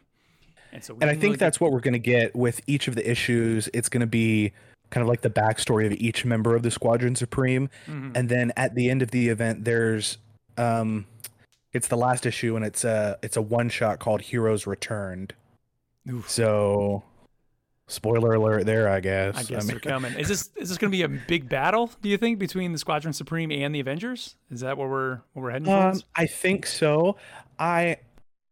And so, we and I think really that's get... what we're going to get with each of the issues. It's going to be kind of like the backstory of each member of the Squadron Supreme, mm-hmm. and then at the end of the event, there's um, it's the last issue, and it's a it's a one shot called Heroes Returned. Oof. So, spoiler alert there, I guess. I guess I mean... they're coming. Is this is this going to be a big battle? Do you think between the Squadron Supreme and the Avengers? Is that what we're what we're heading um, towards? I think so. I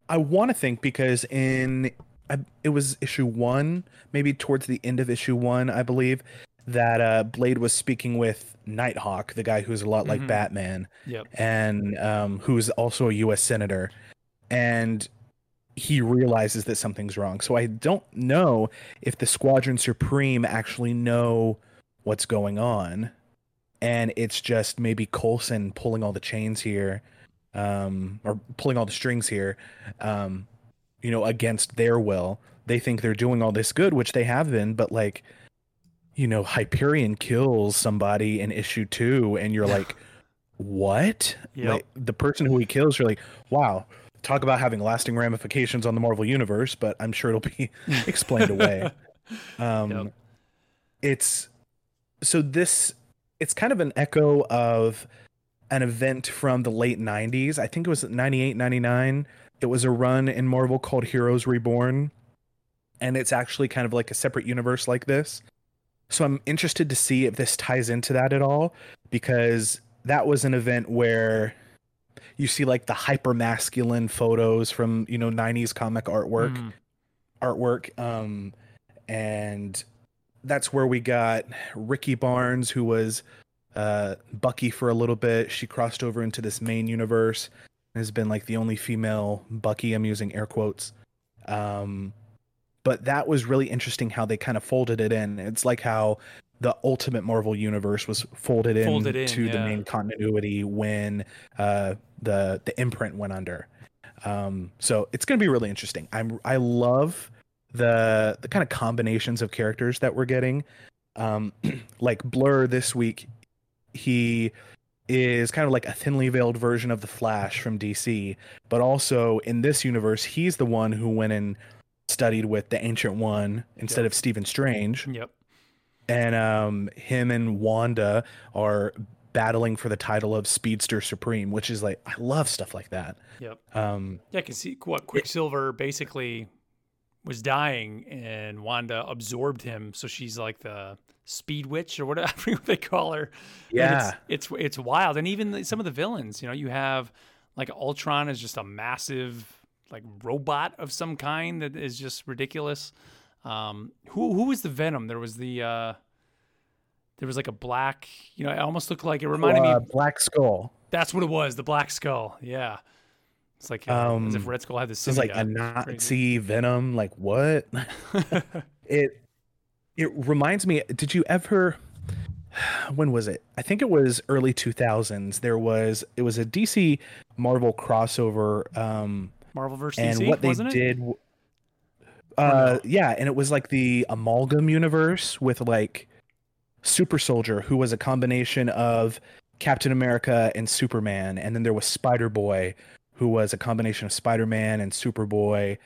I want to think because in I, it was issue one, maybe towards the end of issue one, I believe, that uh, Blade was speaking with Nighthawk, the guy who's a lot like mm-hmm. Batman, yep. and um, who's also a U.S. senator, and he realizes that something's wrong. So I don't know if the Squadron Supreme actually know what's going on, and it's just maybe Coulson pulling all the chains here, um, or pulling all the strings here. Um, you know, against their will. They think they're doing all this good, which they have been, but like, you know, Hyperion kills somebody in issue two, and you're like, what? Yep. Like, the person who he kills, you're like, wow, talk about having lasting ramifications on the Marvel universe, but I'm sure it'll be explained away. Um, yep. It's so this, it's kind of an echo of an event from the late 90s. I think it was 98, 99 it was a run in Marvel called Heroes Reborn, and it's actually kind of like a separate universe like this. So I'm interested to see if this ties into that at all because that was an event where you see like the hyper masculine photos from, you know, 90s comic artwork mm. artwork um and that's where we got Rikki Barnes who was uh Bucky for a little bit. She crossed over into this main universe has been like the only female Bucky. I'm using air quotes. Um, but that was really interesting how they kind of folded it in. It's like how the Ultimate Marvel universe was folded in in, to yeah. the main continuity when uh, the the imprint went under. Um, so it's going to be really interesting. I'm I love the the kind of combinations of characters that we're getting. Um, like Blur this week, he is kind of like a thinly veiled version of the Flash from DC, but also in this universe, he's the one who went and studied with the Ancient One instead Yep. of Stephen Strange, Yep. and um, him and Wanda are battling for the title of Speedster Supreme, which is like I love stuff like that. Yep. Um, Yeah, because what Quicksilver basically was dying, and Wanda absorbed him, so she's like the Speed Witch or whatever I forget what they call her. Yeah. it's, it's it's wild, and even some of the villains. You know, you have like Ultron is just a massive like robot of some kind that is just ridiculous. Um, who who was the Venom? There was the uh, there was like a black. You know, it almost looked like it reminded uh, me. Black Skull. That's what it was. The Black Skull. Yeah. It's like uh, as if Um, Red Skull had the This is like a Nazi Venom. Like what? it it reminds me. Did you ever? When was it? I think it was early two thousands. There was it was a DC Marvel crossover. Um, Marvel versus and DC, what they wasn't it? did uh yeah and it was like the amalgam universe with like super soldier who was a combination of captain america and superman and then there was spider boy who was a combination of spider-man and superboy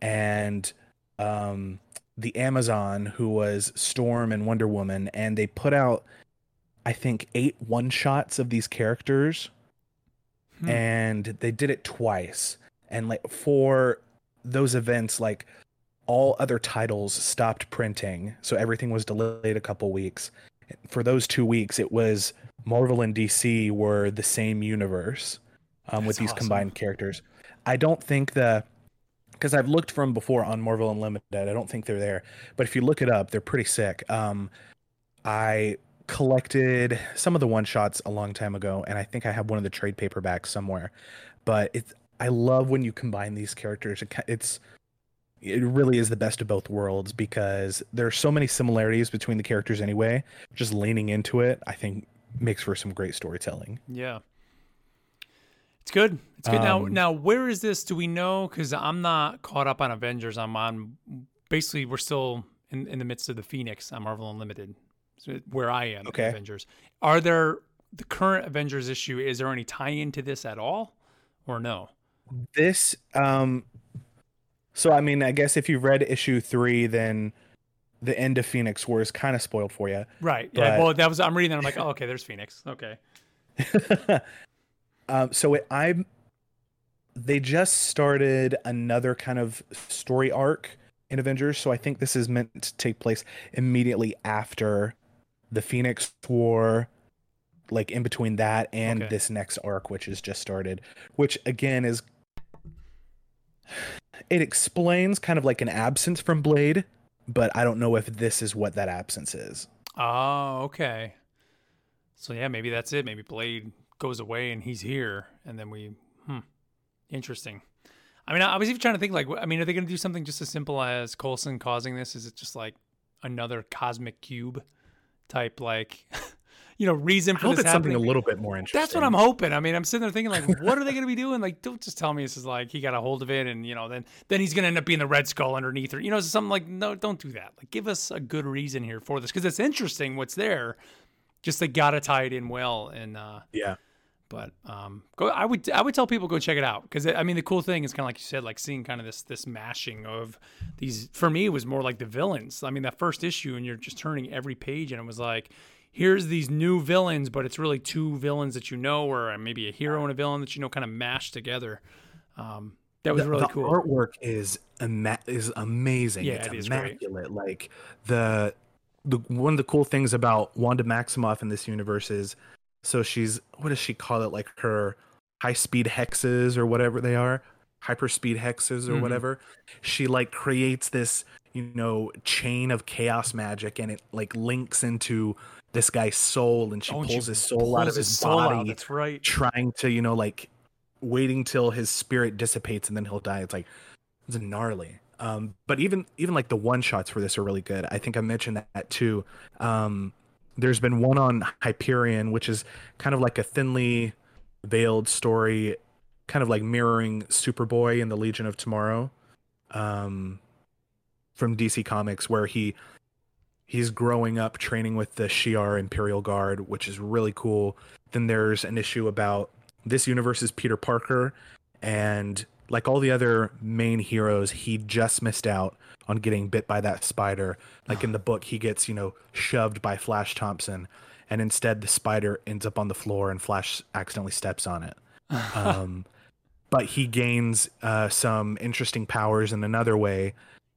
and um the amazon who was storm and wonder woman and they put out i think eight one shots of these characters Hmm. and they did it twice and like for those events like all other titles stopped printing so everything was delayed a couple weeks for those two weeks it was marvel and dc were the same universe um, with these awesome. combined characters i don't think the because i've looked from before on marvel unlimited. I don't think they're there but if you look it up they're pretty sick. Um, i collected some of the one shots a long time ago and i think i have one of the trade paperbacks somewhere but it's i love when you combine these characters. It it's it really is the best of both worlds because there are so many similarities between the characters anyway. Just leaning into it i think makes for some great storytelling. Yeah. It's good. It's good. now, Um, now, where is this? Do we know? Because I'm not caught up on Avengers. I'm on. Basically, we're still in, in the midst of the Phoenix on Marvel Unlimited, so where I am. Okay. Avengers. Are there the current Avengers issue? Is there any tie into this at all, or no? this um so i mean i guess if you've read issue three then the end of phoenix war is kind of spoiled for you Right. Yeah. Well, that was. I'm reading that. I'm like, oh, okay. There's Phoenix. Okay. um, so it, I'm. They just started another kind of story arc in Avengers, so I think this is meant to take place immediately after the Phoenix War, like in between that and Okay. this next arc, which has just started. Which again is, it explains kind of like an absence from Blade, but I don't know if this is what that absence is. Oh, okay. So yeah, maybe that's it. Maybe Blade goes away and he's here, and then we. Hmm. Interesting. I mean, I I was even trying to think like, I mean, are they going to do something just as simple as Coulson causing this? Is it just like another cosmic cube type, like, you know, reason I for hope this it's something a little bit more interesting. That's what I'm hoping. I mean, I'm sitting there thinking like, what are they going to be doing? Like, don't just tell me this is like he got a hold of it, and you know, then then he's going to end up being the Red Skull underneath, or you know, something like, no, don't do that. Like, give us a good reason here for this because it's interesting what's there. Just they got to tie it in well, and uh, Yeah. But um, go. I would I would tell people go check it out because I mean the cool thing is kind of like you said, like seeing kind of this this mashing of these. For me, it was more like the villains. I mean that first issue, and you're just turning every page, and it was like. Here's these new villains, but it's really two villains that you know, or maybe a hero and a villain that you know, kind of mashed together. Um, that was the, really the cool. artwork is ama- is amazing. Yeah, it's it immaculate. Like the the one of the cool things about Wanda Maximoff in this universe is so she's what does she call it? Like her high speed hexes or whatever they are, hyper speed hexes or Mhm. whatever. She like creates this you know chain of chaos magic and it like links into this guy's soul and she Oh, pulls she his soul out of pulls his, soul out, body That's right. trying to you know like waiting till his spirit dissipates and then he'll die it's like it's gnarly um but even even like the one shots for this are really good i think i mentioned that too um there's been one on hyperion which is kind of like a thinly veiled story kind of like mirroring superboy in the legion of tomorrow um from dc comics where he he's growing up training with the shi'ar imperial guard which is really cool. Then there's an issue about this universe is Peter Parker and like all the other main heroes, he just missed out on getting bit by that spider. Like in the book, he gets, you know, shoved by Flash Thompson, and instead the spider ends up on the floor and Flash accidentally steps on it. Um, but he gains uh, some interesting powers in another way.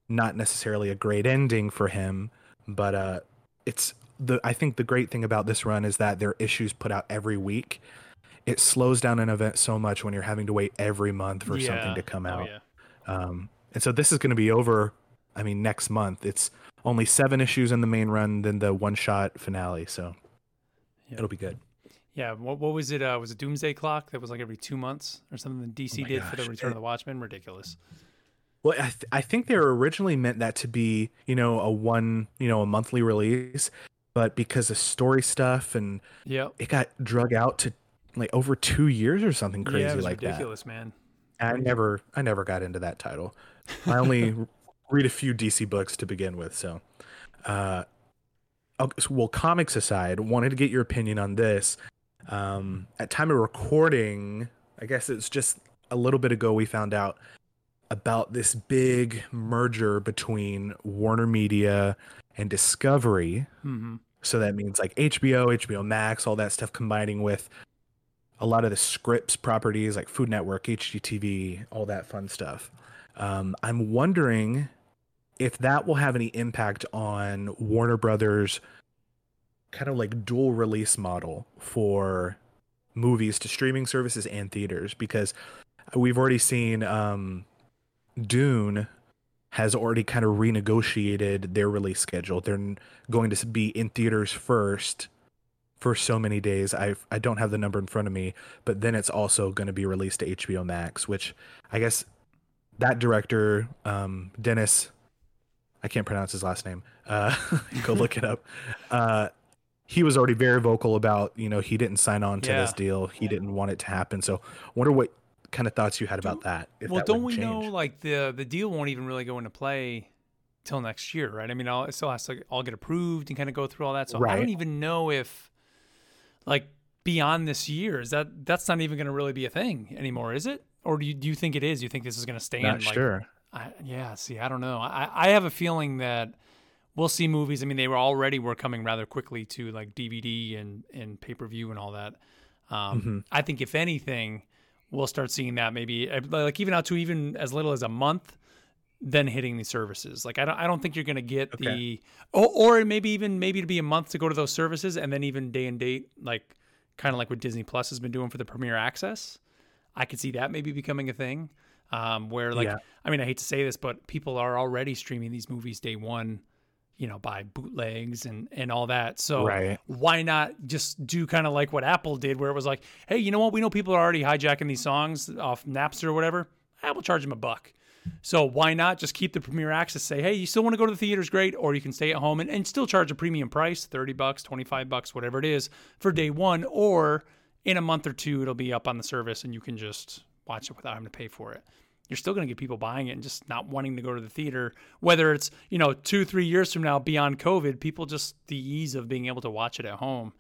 Not necessarily a great ending for him, but uh, it's the. I think the great thing about this run is that there are issues put out every week. It slows down an event so much when you're having to wait every month for Yeah. something to come Oh, out. yeah. Um, and so this is going to be over. I mean, next month. It's only seven issues in the main run, then the one shot finale. So Yeah. it'll be good. Yeah, what, what was it? Uh, was it Doomsday Clock that was like every two months or something that DC Oh did for the Return of the Watchmen? Ridiculous. Well, I, th- I think they were originally meant that to be, you know, a one, you know, a monthly release, but because of story stuff and Yep. it got drug out to like over two years or something crazy yeah, it was like ridiculous, man. that. I never, I never got into that title. I only read a few DC books to begin with, so. Uh, so, well, comics aside, wanted to get your opinion on this. Um, at time of recording, I guess it's just a little bit ago we found out about this big merger between Warner Media and Discovery. hmm So that means like HBO, HBO Max, all that stuff combining with a lot of the Scripps properties like Food Network, HGTV, all that fun stuff. Um, I'm wondering if that will have any impact on Warner Brothers kind of like dual release model for movies to streaming services and theaters because we've already seen um, Dune has already kind of renegotiated their release schedule. They're going to be in theaters first for so many days. I I don't have the number in front of me, but then it's also going to be released to HBO Max, which I guess that director um, Denis, I can't pronounce his last name. Uh, go look it up. Uh, he was already very vocal about you know he didn't sign on to this deal. He didn't want it to happen. So I wonder what kind of thoughts you had about that. If Well, that don't we know like the the deal won't even really go into play till next year, right? I mean, I'll, it still has to all get approved and kind of go through all that. So I don't even know if like beyond this year is that that's not even going to really be a thing anymore, is it? Or do you do you think it is? You think this is going to stand? Not like, sure. I, yeah, see, I don't know. I, I have a feeling that we'll see movies. I mean, they were already were coming rather quickly to like DVD and and pay per view and all that. Um, Mhm. I think if anything, we'll start seeing that maybe like even out to even as little as a month, then hitting these services. Like I don't I don't think you're gonna get Okay. the or, or maybe even maybe to be a month to go to those services and then even day and date like kind of like what Disney Plus has been doing for the Premier Access. I could see that maybe becoming a thing. Um, where like Yeah. I mean I hate to say this, but people are already streaming these movies day one, you know, by bootlegs and and all that. So Right. why not just do kind of like what Apple did, where it was like, hey, you know what? We know people are already hijacking these songs off Napster or whatever. I will charge them a buck. So why not just keep the premier access? Say, hey, you still want to go to the theaters, great, or you can stay at home and, and still charge a premium price, thirty bucks, twenty five bucks, whatever it is, for day one, or in a month or two, it'll be up on the service and you can just watch it without having to pay for it. You're still going to get people buying it and just not wanting to go to the theater. Whether it's you know two, three years from now, beyond COVID, people just the ease of being able to watch it at home.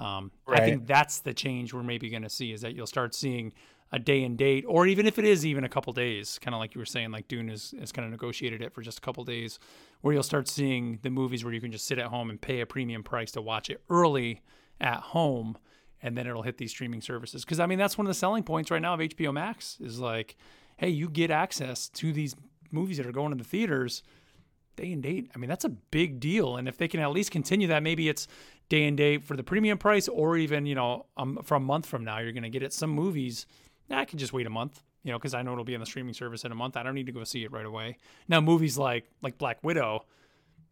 Um, I think that's the change we're maybe going to see is that you'll start seeing a day and date, or even if it is even a couple days, kind of like you were saying, like Dune is, is kind of negotiated it for just a couple days, where you'll start seeing the movies where you can just sit at home and pay a premium price to watch it early at home, and then it'll hit these streaming services. Because I mean, that's one of the selling points right now of HBO Max is like, hey, you get access to these movies that are going to the theaters day and date. I mean, that's a big deal. And if they can at least continue that, maybe it's day and date for the premium price, or even you know, um, for a month from now, you're going to get it. Some movies, nah, I can just wait a month, you know, because I know it'll be on the streaming service in a month. I don't need to go see it right away. Now, movies like like Black Widow.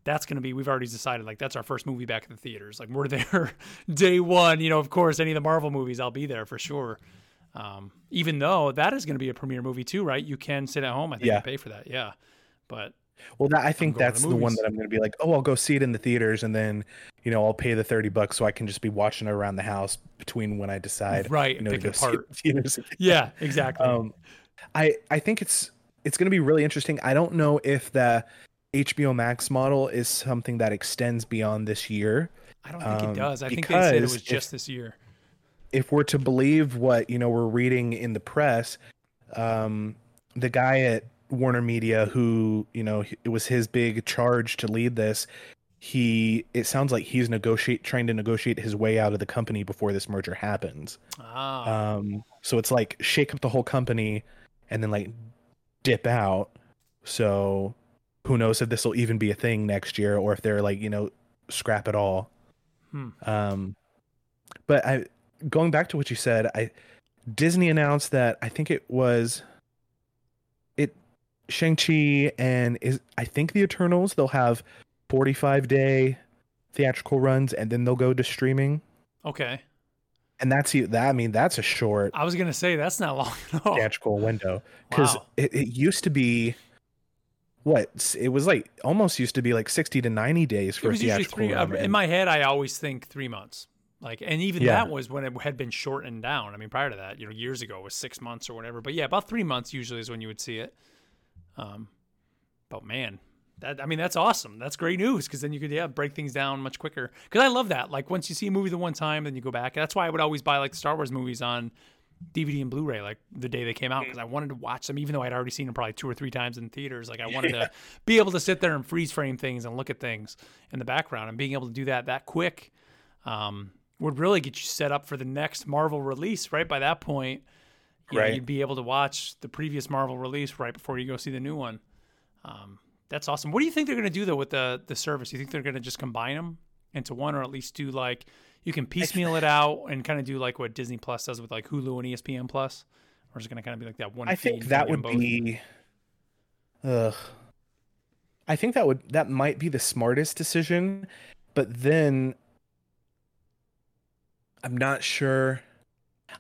That's going to be, we've already decided, like, that's our first movie back in the theaters. Like, we're there day one. You know, of course, any of the Marvel movies, I'll be there for sure. Um, even though that is going to be a premiere movie too, right? You can sit at home, I think, Yeah. pay for that. Yeah. But Well, that, I think that's the the one that I'm going to be like, oh, I'll go see it in the theaters, and then, you know, I'll pay the thirty bucks so I can just be watching it around the house between when I decide, Right, you know, to pick go it see it apart. in theaters. yeah, exactly. Um, I I think it's it's going to be really interesting. I don't know if the HBO Max model is something that extends beyond this year. I don't think um, it does. I think they said it was if- just this year. If we're to believe what you know we're reading in the press, um, the guy at Warner Media who, you know, it was his big charge to lead this. He it sounds like he's negotiate trying to negotiate his way out of the company before this merger happens. Ah. Um so it's like shake up the whole company and then like dip out. So who knows if this will even be a thing next year or if they're like, you know, scrap it all. Hmm. Um but I going back to what you said, I Disney announced that I think it was it Shang-Chi and is I think the Eternals they'll have 45 day theatrical runs and then they'll go to streaming. okay. And that's you that I mean that's a short I was gonna say that's not long at all. theatrical window because Wow. it, it used to be what it was like almost used to be like 60 to 90 days for a was usually theatrical three. uh, run. in my head, I always think three months. Like, and even Yeah. that was when it had been shortened down. I mean, prior to that, you know, years ago it was six months or whatever. But yeah, about three months usually is when you would see it. Um, but man, that I mean, that's awesome. That's great news because then you could yeah break things down much quicker. Because I love that. Like once you see a movie the one time, then you go back. That's why I would always buy like Star Wars movies on DVD and Blu-ray like the day they came out because I wanted to watch them even though I'd already seen them probably two or three times in theaters. Like I wanted to be able to sit there and freeze frame things and look at things in the background and being able to do that that quick um, would really get you set up for the next Marvel release. Right by that point, you know, Right. you'd be able to watch the previous Marvel release right before you go see the new one. Um, that's awesome. What do you think they're going to do though with the the service? You think they're going to just combine them into one, or at least do like you can piecemeal it out and kind of do like what Disney Plus does with like Hulu and ESPN Plus, or is it going to kind of be like that one? I think that would both? be. Ugh. I think that would that might be the smartest decision, but then I'm not sure.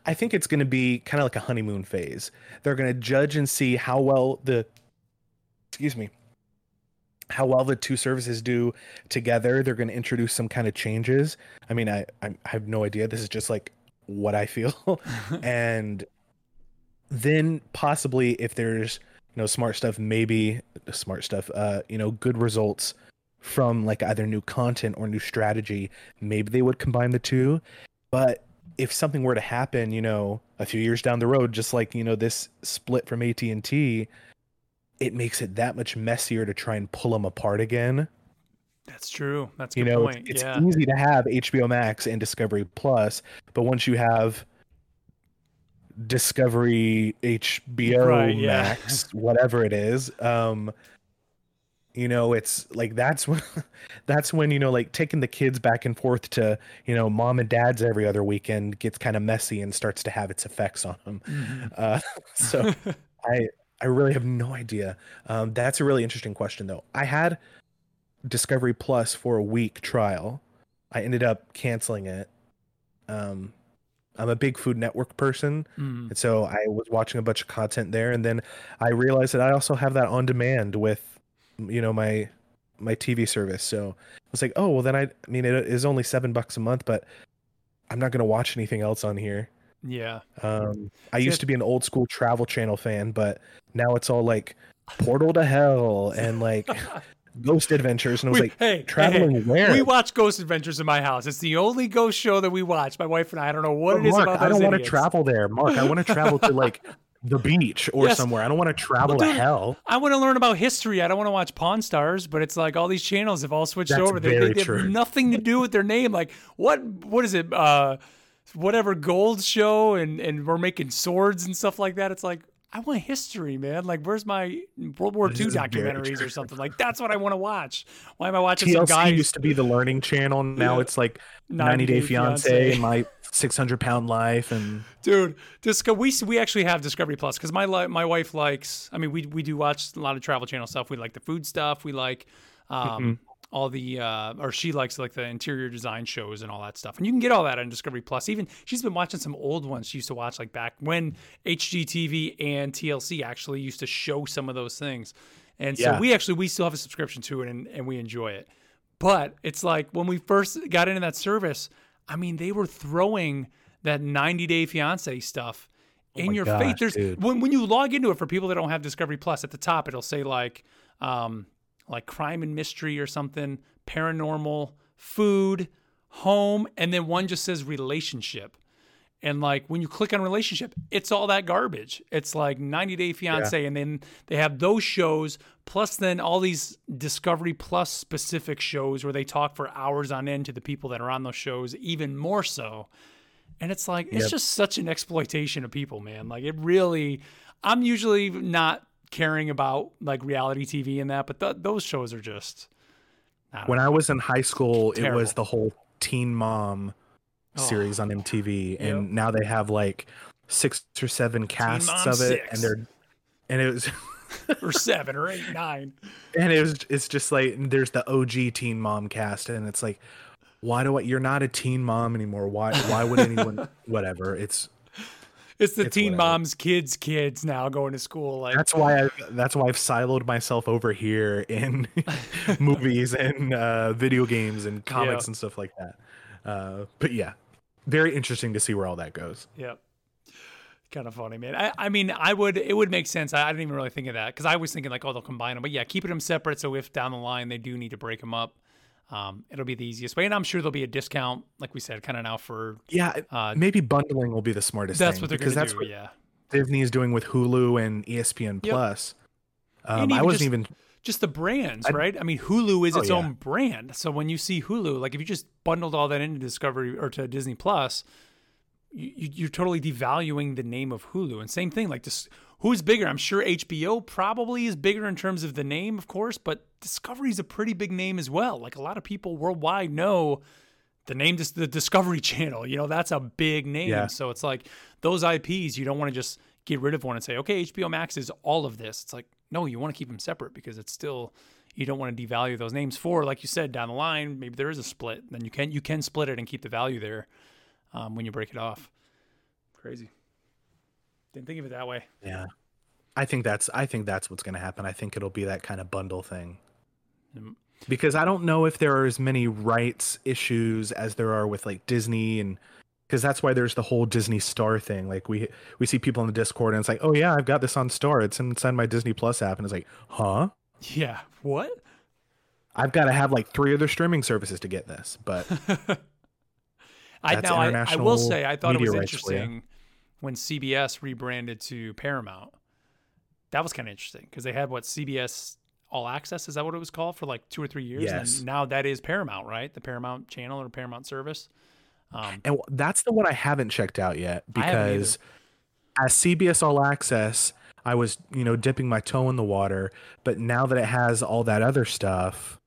I think it's going to be kind of like a honeymoon phase. They're going to judge and see how well the excuse me how well the two services do together. They're going to introduce some kind of changes. I mean, I I have no idea. This is just like what I feel, and then possibly if there's you know smart stuff, maybe smart stuff, uh, you know, good results from like either new content or new strategy, maybe they would combine the two. But if something were to happen, you know, a few years down the road, just like you know this split from AT and T, it makes it that much messier to try and pull them apart again. That's true. That's You good know, point. it's yeah. easy to have HBO Max and Discovery Plus, but once you have Discovery HBO Right, yeah. Max, whatever it is, um, you know, it's like that's when that's when you know, like taking the kids back and forth to you know mom and dad's every other weekend gets kind of messy and starts to have its effects on them. Mhm. Uh, so I I really have no idea. Um, that's a really interesting question though. I had Discovery Plus for a week trial. I ended up canceling it. Um, I'm a big Food Network person, Mm. and so I was watching a bunch of content there, and then I realized that I also have that on demand with, you know, my my TV service. So I was like, oh well, then I, I mean, it is only seven bucks a month, but I'm not gonna watch anything else on here. Yeah. Um, I used to be an old school Travel Channel fan, but now it's all like Portal to Hell and like Ghost Adventures, and I was We- like, hey, traveling hey, where? We watch Ghost Adventures in my house. It's the only ghost show that we watch. My wife and I. I don't know what But it is Mark, about I don't want to travel there, Mark. I want to travel to like the beach or Yes. somewhere. I don't want to travel Well, to hell. I want to learn about history. I don't want to watch Pawn Stars, but it's like all these channels have all switched That's over. They, they, they have true. nothing to do with their name. Like what? What is it? Uh, whatever gold show, and and we're making swords and stuff like that. It's like I want history, man. Like where's my World War II documentaries or something? Like that's what I want to watch. Why am I watching some TLC guys? used to be the learning channel. Now Yeah. it's like 90 90 Day Fiance. My 600 Pound Life, and dude Disco, we we actually have discovery plus because my my wife likes i mean we we do watch a lot of travel channel stuff we like the food stuff we like um Mm-hmm. All the uh or she likes like the interior design shows and all that stuff and you can get all that on discovery plus even she's been watching some old ones she used to watch like back when hgtv and tlc actually used to show some of those things and so Yeah. we actually we still have a subscription to it and, and we enjoy it but it's like when we first got into that service, I mean, they were throwing that 90 Day Fiance stuff in Oh my your gosh, face. There's dude. when when you log into it for people that don't have Discovery Plus at the top, it'll say like um like crime and mystery or something, paranormal, food, home, and then one just says relationship. And like when you click on relationship, it's all that garbage. It's like 90 Day Fiance, yeah. and then they have those shows, plus then all these Discovery Plus specific shows where they talk for hours on end to the people that are on those shows, even more so. And it's like it's just such an exploitation of people, man. Like it really. I'm usually not caring about like reality TV and that, but th- those shows are just. I when know. I was in high school, Terrible. it was the whole Teen Mom series oh. on MTV, and now they have like six or seven casts of it, six. and they're and it was or seven or eight, nine, and it was it's just like there's the OG Teen Mom cast, and it's like, why do I? You're not a teen mom anymore. Why? Why would anyone? whatever. It's it's the it's teen whatever. moms, kids, kids now going to school. Like that's why I that's why I've siloed myself over here in movies and uh, video games and comics yeah. and stuff like that. Uh, but yeah, very interesting to see where all that goes. yeah Kind of funny, man. I, I mean, I would, it would make sense. I, I didn't even really think of that because I was thinking like, oh, they'll combine them. But yeah, keeping them separate. So if down the line they do need to break them up, um, it'll be the easiest way. And I'm sure there'll be a discount, like we said, kind of now for. Yeah, uh, maybe bundling will be the smartest that's thing. what they're because that's do, what yeah. Disney is doing with Hulu and ESPN yep. Plus. Um, I wasn't just, even just the brands, I, right? I mean, Hulu is oh, its yeah. own brand. So when you see Hulu, like if you just bundled all that into Discovery or to Disney Plus, you, are totally devaluing the name of Hulu. And same thing, like this, who's bigger? I'm sure HBO probably is bigger in terms of the name, of course, but Discovery is a pretty big name as well. Like a lot of people worldwide know the name, the Discovery Channel. You know, that's a big name. Yeah. So it's like those IPs, you don't want to just get rid of one and say, okay, HBO Max is all of this. It's like, no, you want to keep them separate because it's still you don't want to devalue those names for, like you said, down the line, maybe there is a split. Then you can you can split it and keep the value there um, when you break it off. Crazy. Didn't think of it that way. Yeah. I think that's I think that's what's going to happen. I think it'll be that kind of bundle thing. Mm. Because I don't know if there are as many rights issues as there are with like Disney and because that's why there's the whole Disney Star thing. Like we we see people in the Discord and it's like, oh yeah, I've got this on Star. It's inside my Disney Plus app, and it's like, huh? Yeah. What? I've got to have like three other streaming services to get this, but I now I, I, will say I thought it was interesting when CBS rebranded to Paramount. That was kind of interesting because they had what CBS All Access is that what it was called for like two or three years, yes. and now that is Paramount, right? The Paramount channel or Paramount service. Um, and that's the one I haven't checked out yet because as CBS All Access, I was, you know, dipping my toe in the water, but now that it has all that other stuff,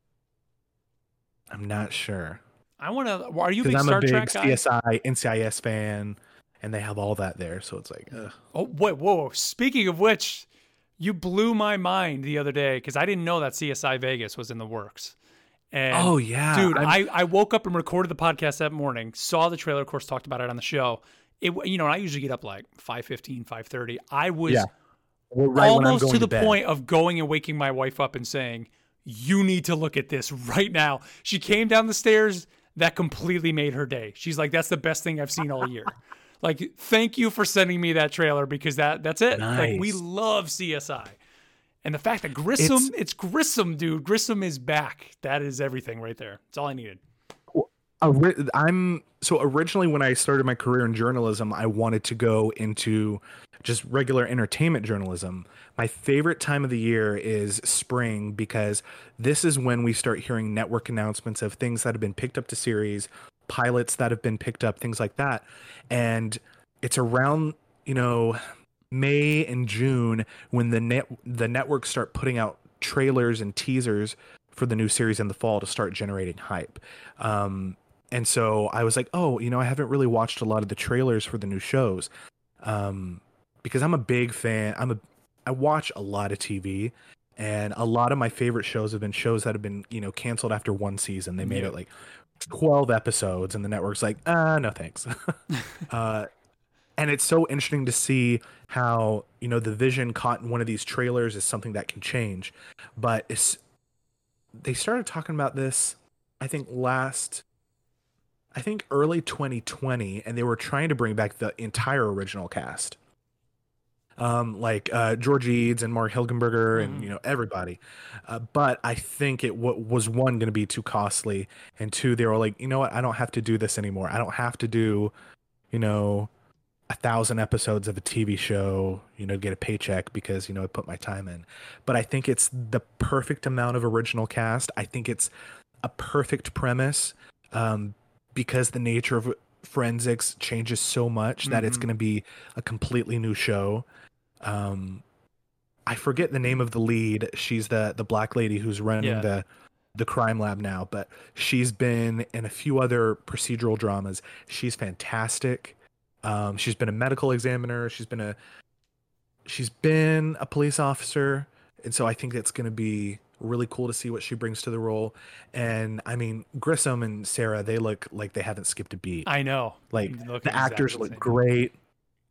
I'm not sure. I want to. Are you a big I'm Star a big Trek CSI, guy? NCIS fan, and they have all that there, so it's like, ugh. oh wait, whoa! Speaking of which, you blew my mind the other day because I didn't know that CSI Vegas was in the works. And oh yeah, dude, I, I woke up and recorded the podcast that morning. Saw the trailer, of course, talked about it on the show. It you know I usually get up like 5.15, 5.30. I was yeah. right almost to the to point of going and waking my wife up and saying, "You need to look at this right now." She came down the stairs. That completely made her day. She's like, "That's the best thing I've seen all year." like, thank you for sending me that trailer because that that's it. Nice. Like, we love CSI. And the fact that Grissom, it's, it's Grissom, dude. Grissom is back. That is everything right there. That's all I needed. I'm so originally when I started my career in journalism, I wanted to go into just regular entertainment journalism. My favorite time of the year is spring because this is when we start hearing network announcements of things that have been picked up to series, pilots that have been picked up, things like that. And it's around, you know, May and June when the net the networks start putting out trailers and teasers for the new series in the fall to start generating hype. Um, and so I was like, oh, you know, I haven't really watched a lot of the trailers for the new shows, um, because I'm a big fan. I'm a I watch a lot of TV, and a lot of my favorite shows have been shows that have been you know canceled after one season. They made yeah. it like 12 episodes, and the network's like, ah, no thanks. uh, and it's so interesting to see how you know the vision caught in one of these trailers is something that can change but it's they started talking about this i think last i think early 2020 and they were trying to bring back the entire original cast um, like uh, George Eads and Marg Helgenberger and mm. you know everybody, uh, but I think it w- was one going to be too costly, and two they were like, you know what, I don't have to do this anymore. I don't have to do, you know, a thousand episodes of a TV show, you know, get a paycheck because, you know, I put my time in. But I think it's the perfect amount of original cast. I think it's a perfect premise um, because the nature of forensics changes so much that mm-hmm. it's going to be a completely new show. Um, I forget the name of the lead. She's the the black lady who's running yeah. the the crime lab now, but she's been in a few other procedural dramas. She's fantastic. Um, she's been a medical examiner. She's been a she's been a police officer, and so I think it's going to be really cool to see what she brings to the role. And I mean, Grissom and Sara, they look like they haven't skipped a beat. I know. Like the exactly actors look great.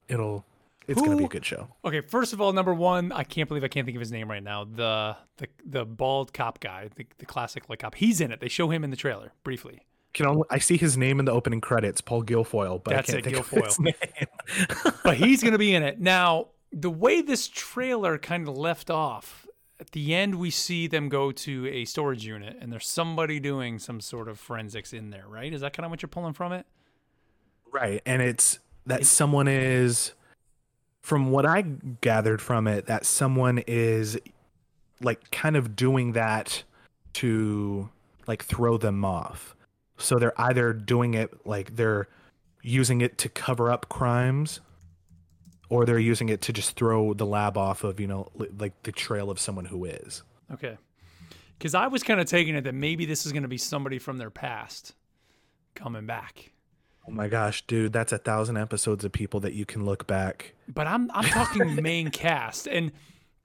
It'll it's going to be a good show. Okay, first of all, number one, I can't believe I can't think of his name right now. The the the bald cop guy, the, the classic like cop. He's in it. They show him in the trailer briefly can only I see his name in the opening credits, Paul Guilfoyle, but That's I can't it, think Guilfoyle. of his name. but he's going to be in it. Now, the way this trailer kind of left off, at the end we see them go to a storage unit and there's somebody doing some sort of forensics in there, right? Is that kind of what you're pulling from it? Right. And it's that it's, someone is from what I gathered from it that someone is like kind of doing that to like throw them off so they're either doing it like they're using it to cover up crimes or they're using it to just throw the lab off of, you know, like the trail of someone who is. Okay. Cuz I was kind of taking it that maybe this is going to be somebody from their past coming back. Oh my gosh, dude, that's a thousand episodes of people that you can look back. But I'm I'm talking main cast and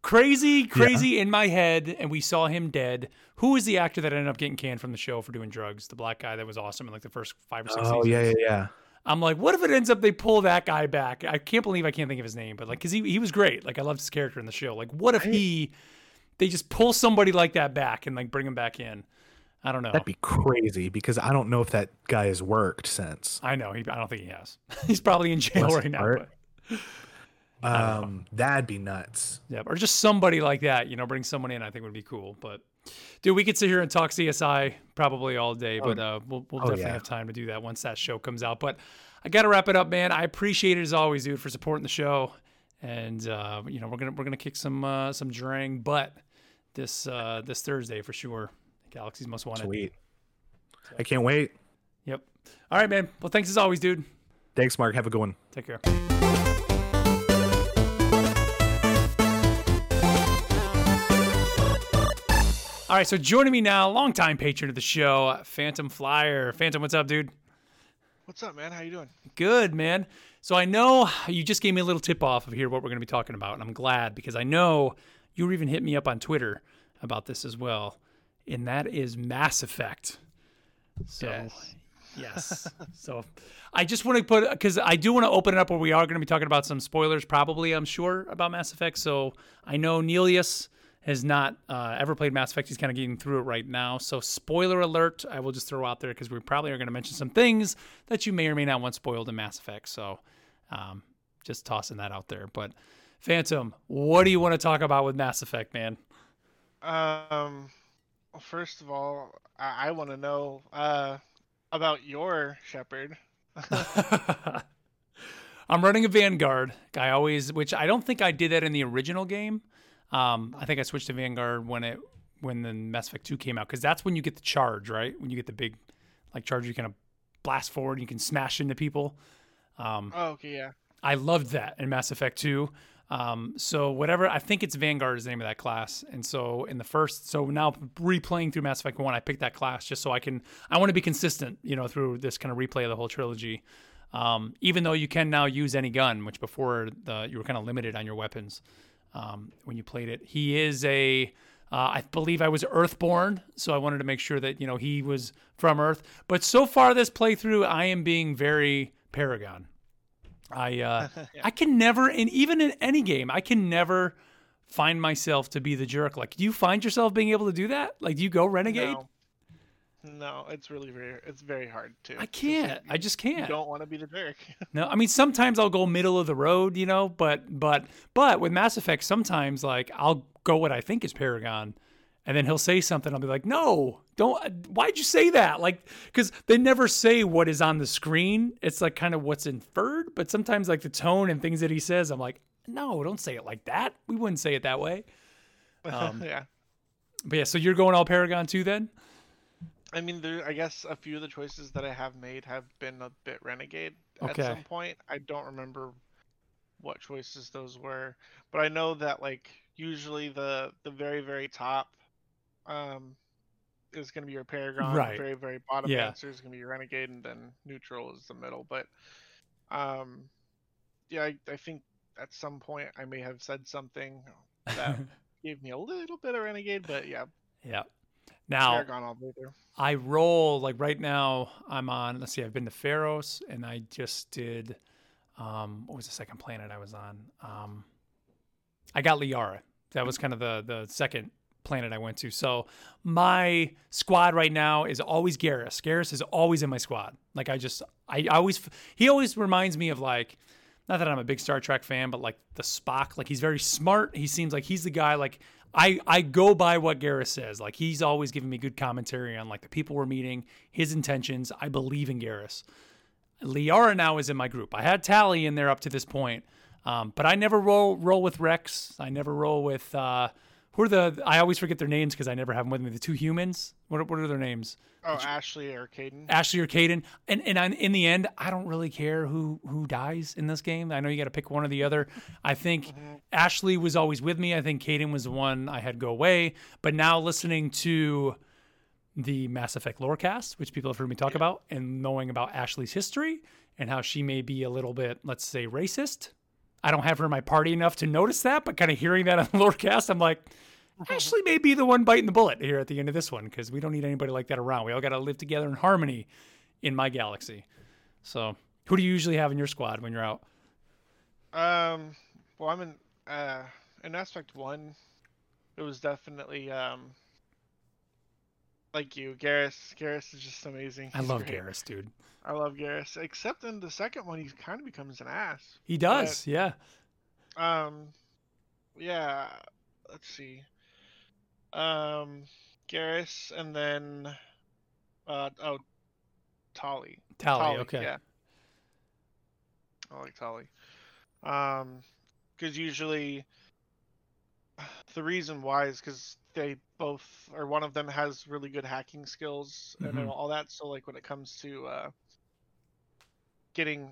crazy, crazy yeah. in my head, and we saw him dead. Who is the actor that ended up getting canned from the show for doing drugs? The black guy that was awesome in like the first five or six. Oh seasons. yeah, yeah, yeah. I'm like, what if it ends up they pull that guy back? I can't believe I can't think of his name, but like, cause he he was great. Like I loved his character in the show. Like, what if he they just pull somebody like that back and like bring him back in? I don't know. That'd be crazy because I don't know if that guy has worked since. I know. He, I don't think he has. He's probably in jail right now. But. Um, that'd be nuts. Yeah, or just somebody like that, you know, bring someone in. I think would be cool. But dude, we could sit here and talk CSI probably all day, but oh, uh, we'll, we'll oh, definitely yeah. have time to do that once that show comes out. But I got to wrap it up, man. I appreciate it as always, dude, for supporting the show. And uh, you know, we're gonna we're gonna kick some uh, some Drang butt this uh, this Thursday for sure. Galaxy's most wanted. Sweet. I can't wait. Yep. All right, man. Well, thanks as always, dude. Thanks, Mark. Have a good one. Take care. All right, so joining me now, longtime patron of the show, Phantom Flyer. Phantom, what's up, dude? What's up, man? How you doing? Good, man. So I know you just gave me a little tip off of here what we're going to be talking about, and I'm glad because I know you even hit me up on Twitter about this as well, and that is Mass Effect. So, yes. yes. so I just want to put because I do want to open it up where we are going to be talking about some spoilers, probably I'm sure about Mass Effect. So I know Nelius has not uh, ever played Mass Effect. He's kind of getting through it right now. So, spoiler alert, I will just throw out there because we probably are going to mention some things that you may or may not want spoiled in Mass Effect. So, um, just tossing that out there. But, Phantom, what do you want to talk about with Mass Effect, man? Um, well, first of all, I, I want to know uh, about your Shepard. I'm running a Vanguard. I always, which I don't think I did that in the original game. Um, I think I switched to Vanguard when it when the Mass Effect 2 came out because that's when you get the charge, right? When you get the big like charge, you kind of blast forward, and you can smash into people. Um, oh, okay, yeah. I loved that in Mass Effect 2. Um, so whatever, I think it's Vanguard is the name of that class. And so in the first, so now replaying through Mass Effect 1, I picked that class just so I can, I want to be consistent, you know, through this kind of replay of the whole trilogy. Um, even though you can now use any gun, which before the, you were kind of limited on your weapons um, when you played it. He is a, uh, I believe I was Earthborn, so I wanted to make sure that you know he was from Earth. But so far this playthrough, I am being very Paragon. I uh, yeah. I can never, and even in any game, I can never find myself to be the jerk. Like, do you find yourself being able to do that? Like, do you go renegade? No. No, it's really very it's very hard to. I can't. I just can't. You don't want to be the jerk. no, I mean sometimes I'll go middle of the road, you know, but but but with Mass Effect sometimes like I'll go what I think is Paragon and then he'll say something. I'll be like, no, don't. Why'd you say that? Like, because they never say what is on the screen. It's like kind of what's inferred. But sometimes, like the tone and things that he says, I'm like, no, don't say it like that. We wouldn't say it that way. Um, yeah. But yeah, so you're going all Paragon too then? I mean, there. I guess a few of the choices that I have made have been a bit renegade okay. at some point. I don't remember what choices those were, but I know that like usually the the very very top um is going to be your paragon right. very very bottom yeah. answer is going to be your renegade and then neutral is the middle but um yeah I, I think at some point i may have said something that gave me a little bit of renegade but yeah yeah now paragon all the way through. i roll like right now i'm on let's see i've been to Feros and i just did um what was the second planet i was on um i got liara that was kind of the the second planet I went to. So my squad right now is always Garrus. Garrus is always in my squad. Like I just I, I always he always reminds me of like not that I'm a big Star Trek fan, but like the Spock. Like he's very smart. He seems like he's the guy. Like I I go by what Garrus says. Like he's always giving me good commentary on like the people we're meeting, his intentions. I believe in Garrus. Liara now is in my group. I had Tali in there up to this point, um, but I never roll roll with Wrex. I never roll with. Uh, who are the? I always forget their names because I never have them with me. The two humans. What are, what are their names? Oh, Ashley or Kaidan. Ashley or Kaidan. And and in the end, I don't really care who who dies in this game. I know you got to pick one or the other. I think mm-hmm. Ashley was always with me. I think Kaidan was the one I had go away. But now listening to the Mass Effect lorecast, which people have heard me talk yeah. about, and knowing about Ashley's history and how she may be a little bit, let's say, racist. I don't have her in my party enough to notice that, but kind of hearing that on the lorecast, I'm like, Ashley may be the one biting the bullet here at the end of this one because we don't need anybody like that around. We all got to live together in harmony in my galaxy. So, who do you usually have in your squad when you're out? Um, well, I'm in uh in aspect one. It was definitely um like you, Garrus. Garrus is just amazing. He's I love great. Garrus, dude. I love Garrus. Except in the second one, he kind of becomes an ass. He does, but, yeah. Um, yeah. Let's see. Um, Garrus, and then, uh, oh, Tali. Tali, okay. Yeah. I like Tali. Um, because usually the reason why is because they both or one of them has really good hacking skills mm-hmm. and all that. So like when it comes to uh, getting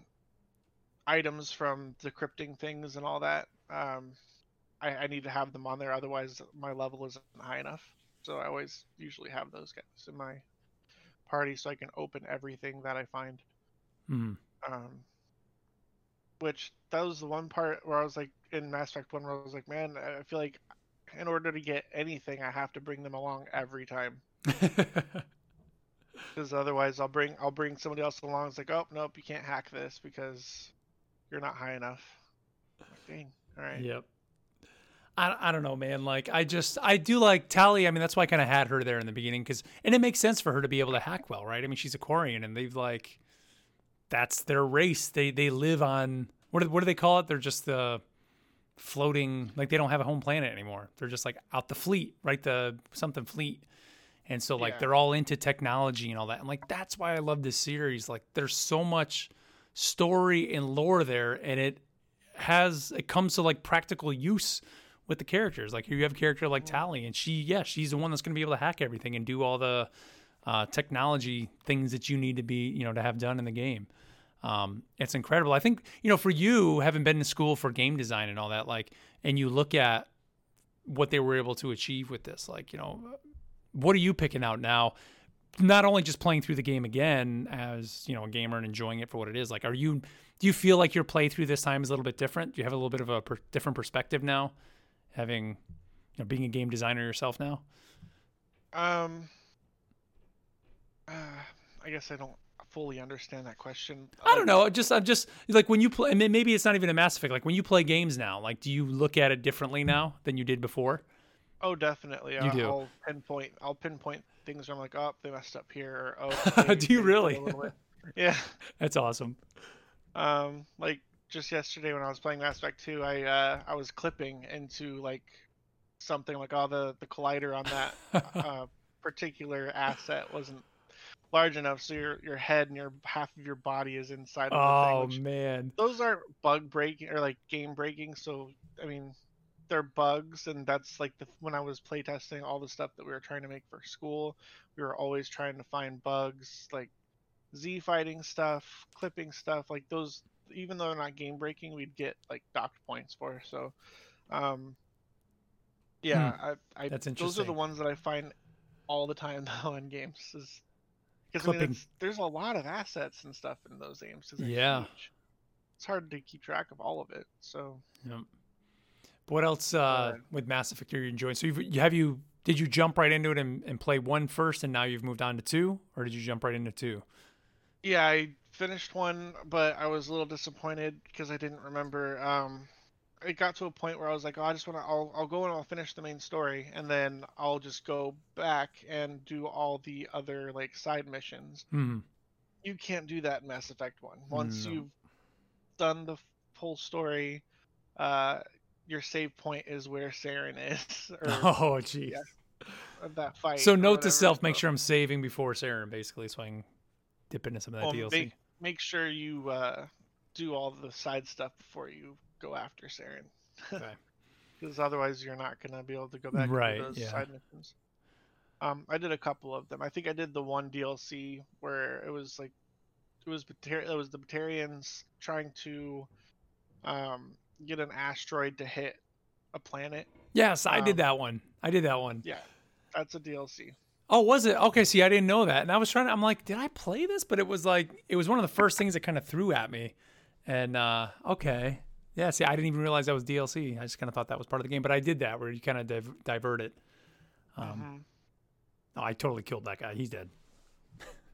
items from decrypting things and all that, um, I, I need to have them on there. Otherwise, my level isn't high enough. So I always usually have those guys in my party so I can open everything that I find. Mm. Um, which that was the one part where I was like in Mass Effect One, where I was like, man, I feel like in order to get anything, I have to bring them along every time. Because otherwise, I'll bring I'll bring somebody else along. It's like, oh nope, you can't hack this because you're not high enough. Like, Dang. All right. Yep. I, I don't know, man. Like, I just, I do like Tali. I mean, that's why I kind of had her there in the beginning because, and it makes sense for her to be able to hack well, right? I mean, she's a Quarian and they've like, that's their race. They, they live on, what do, what do they call it? They're just the, floating like they don't have a home planet anymore. They're just like out the fleet, right? The something fleet. And so like yeah. they're all into technology and all that. And like that's why I love this series. Like there's so much story and lore there and it has it comes to like practical use with the characters. Like here you have a character like Tali and she yeah, she's the one that's going to be able to hack everything and do all the uh, technology things that you need to be, you know, to have done in the game. Um, it's incredible. I think you know for you having been in school for game design and all that, like, and you look at what they were able to achieve with this, like, you know, what are you picking out now? Not only just playing through the game again as you know a gamer and enjoying it for what it is. Like, are you? Do you feel like your playthrough this time is a little bit different? Do you have a little bit of a per- different perspective now, having you know being a game designer yourself now? Um, uh, I guess I don't fully understand that question. I don't know. Just I'm just like when you play. Maybe it's not even a Mass Effect. Like when you play games now, like do you look at it differently now than you did before? Oh, definitely. You I'll, do. I'll pinpoint. I'll pinpoint things where I'm like, oh, they messed up here. Or, oh, do you really? yeah. That's awesome. Um, like just yesterday when I was playing Mass Effect 2, I uh, I was clipping into like something like oh the the collider on that uh, particular asset wasn't large enough so your your head and your half of your body is inside of oh the thing, Oh man those aren't bug breaking or like game breaking so i mean they're bugs and that's like the when i was playtesting all the stuff that we were trying to make for school we were always trying to find bugs like z fighting stuff clipping stuff like those even though they're not game breaking we'd get like docked points for so um yeah Hmm. I, I That's interesting. those are the ones that i find all the time though in games is because I mean, there's a lot of assets and stuff in those games Yeah. huge. it's hard to keep track of all of it so Yep. But what else uh, Right. with Mass Effect are you enjoying? So you've, you have you did you jump right into it and, and play one first, and now you've moved on to two, or did you jump right into two? Yeah, I finished one, but I was a little disappointed because I didn't remember. Um, it got to a point where I was like, "Oh, I just want to. I'll, I'll go and I'll finish the main story, and then I'll just go back and do all the other like side missions." Hmm. You can't do that in Mass Effect One. Once No. you've done the full story, uh, your save point is where Saren is, or Oh, jeez. yeah, that fight. So note to self: make sure I'm saving before Saren, basically, so I can dip into some of that Well, DLC. make make sure you uh, do all the side stuff before you go after Saren. Okay. Because otherwise, you're not gonna be able to go back Right, to those yeah. side missions. Um, I did a couple of them. I think I did the one DLC where it was like, it was Batar- it was the Batarians trying to, um, get an asteroid to hit a planet. Yes, I did Um, that one. I did that one. Yeah, that's a DLC. Oh, was it? Okay, see, I didn't know that. And I was trying to, I'm like, did I play this? But it was like, it was one of the first things that kind of threw at me. And, uh, okay. Yeah, see, I didn't even realize that was DLC. I just kind of thought that was part of the game. But I did that where you kind of div- divert it. Um, Mhm. oh, I totally killed that guy. He's dead.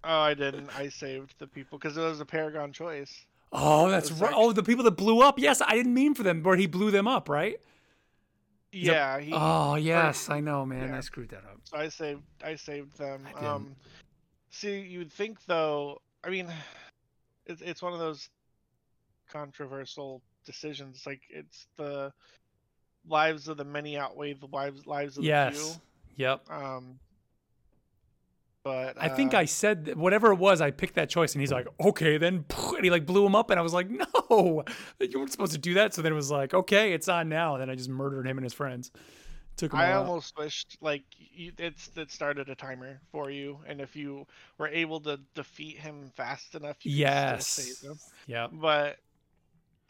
Oh, I didn't. I saved the people because it was a Paragon choice. Oh, that's was right. Oh, the people that blew up. Yes, I didn't mean for them, where he blew them up, right? Yeah. He, Oh, yes, I know, man. yeah. I screwed that up. So I saved I saved them. I. Um, see, you'd think though. I mean, it's it's one of those controversial decisions. Like it's the lives of the many outweigh the lives lives of the Yes. Yep. Um, but I think uh, I said whatever it was, I picked that choice, and he's like, "Okay, then," and he like blew him up, and I was like, "No, you weren't supposed to do that." So then it was like, "Okay, it's on now." And then I just murdered him and his friends. Took him I all out. almost wished like you, it's it started a timer for you, and if you were able to defeat him fast enough, you Yes. still save him. Yep. But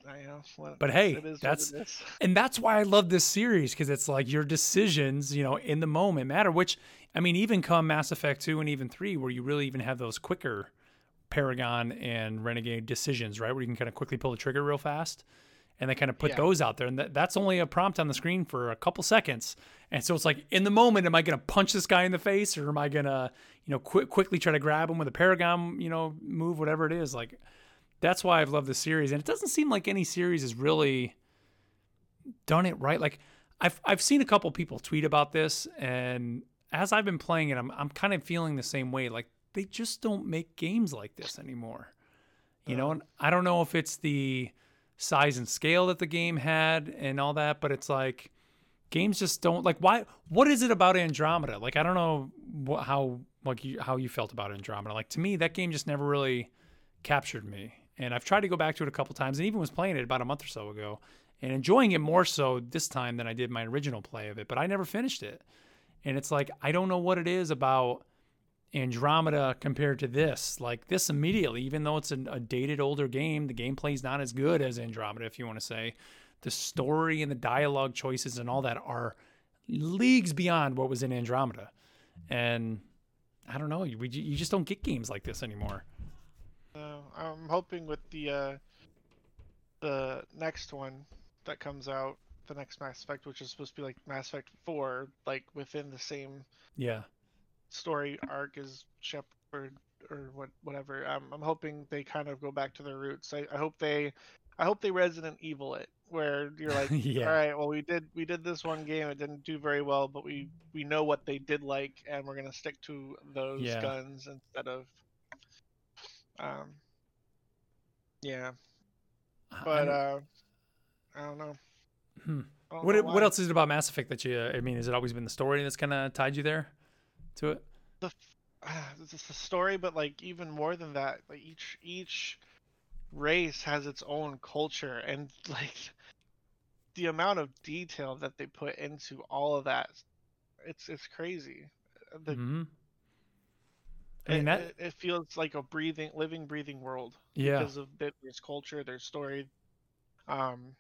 I know. what- But hey, it is what that's- And that's why I love this series because it's like your decisions, you know, in the moment matter. Which I mean, even come Mass Effect two and even three, where you really even have those quicker Paragon and Renegade decisions, right? Where you can kind of quickly pull the trigger real fast, and they kind of put Yeah. those out there, and that, that's only a prompt on the screen for a couple seconds. And so it's like in the moment, am I going to punch this guy in the face, or am I going to, you know, quick quickly try to grab him with a Paragon, you know, move, whatever it is, like. That's why I've loved the series, and it doesn't seem like any series has really done it right. Like I've I've seen a couple people tweet about this, and as I've been playing it, I'm I'm kind of feeling the same way. Like they just don't make games like this anymore. You know, uh-huh. and I don't know if it's the size and scale that the game had and all that, but it's like games just don't like why what is it about Andromeda? Like I don't know what, how like you, how you felt about Andromeda. Like to me that game just never really captured me. And I've tried to go back to it a couple times and even was playing it about a month or so ago and enjoying it more so this time than I did my original play of it, but I never finished it. And it's like I don't know what it is about Andromeda compared to this. Like this immediately, even though it's a, a dated older game, the gameplay's not as good as Andromeda, if you want to say. The story and the dialogue choices and all that are leagues beyond what was in Andromeda. And I don't know, you just don't get games like this anymore. I'm hoping with the uh, the next one that comes out, the next Mass Effect, which is supposed to be like Mass Effect Four, like within the same Yeah. story arc as Shepard or what whatever. Um, I'm hoping they kind of go back to their roots. I, I hope they, I hope they Resident Evil it, where you're like, Yeah. all right, well we did we did this one game, it didn't do very well, but we we know what they did like, and we're gonna stick to those Yeah. guns instead of, um, yeah. I- I But don't- uh, I don't know. Hmm. What what else is it about Mass Effect that you? I mean, has it always been the story that's kind of tied you there to it? The uh, it's the story, but like even more than that, like each each race has its own culture, and like the amount of detail that they put into all of that, it's it's crazy. The, mm-hmm. I mean, that... it, it, feels like a breathing, living, breathing world. Yeah. Because of their culture, their story. Um,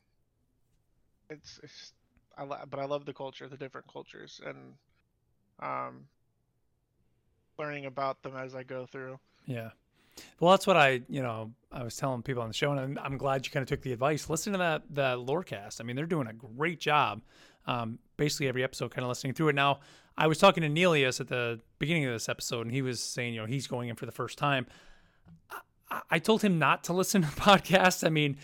it's, it's I but I love the culture, the different cultures, and um, learning about them as I go through. Yeah. Well, that's what I, you know, I was telling people on the show, and I'm glad you kind of took the advice. Listen to that that lorecast. I mean, they're doing a great job. Um, basically, every episode, kind of listening through it. Now, I was talking to Nelius at the beginning of this episode, and he was saying, you know, he's going in for the first time. I, I told him not to listen to podcasts. I mean,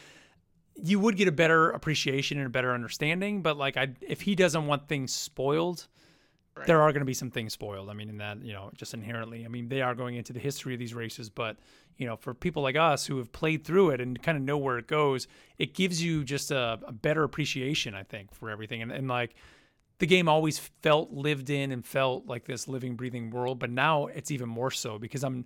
you would get a better appreciation and a better understanding, but like, I if he doesn't want things spoiled, Right. There are going to be some things spoiled. I mean, in that, you know, just inherently. I mean, they are going into the history of these races, but, you know, for people like us who have played through it and kind of know where it goes, it gives you just a, a better appreciation, I think, for everything. And, and like, the game always felt lived in and felt like this living, breathing world, but now it's even more so because I'm.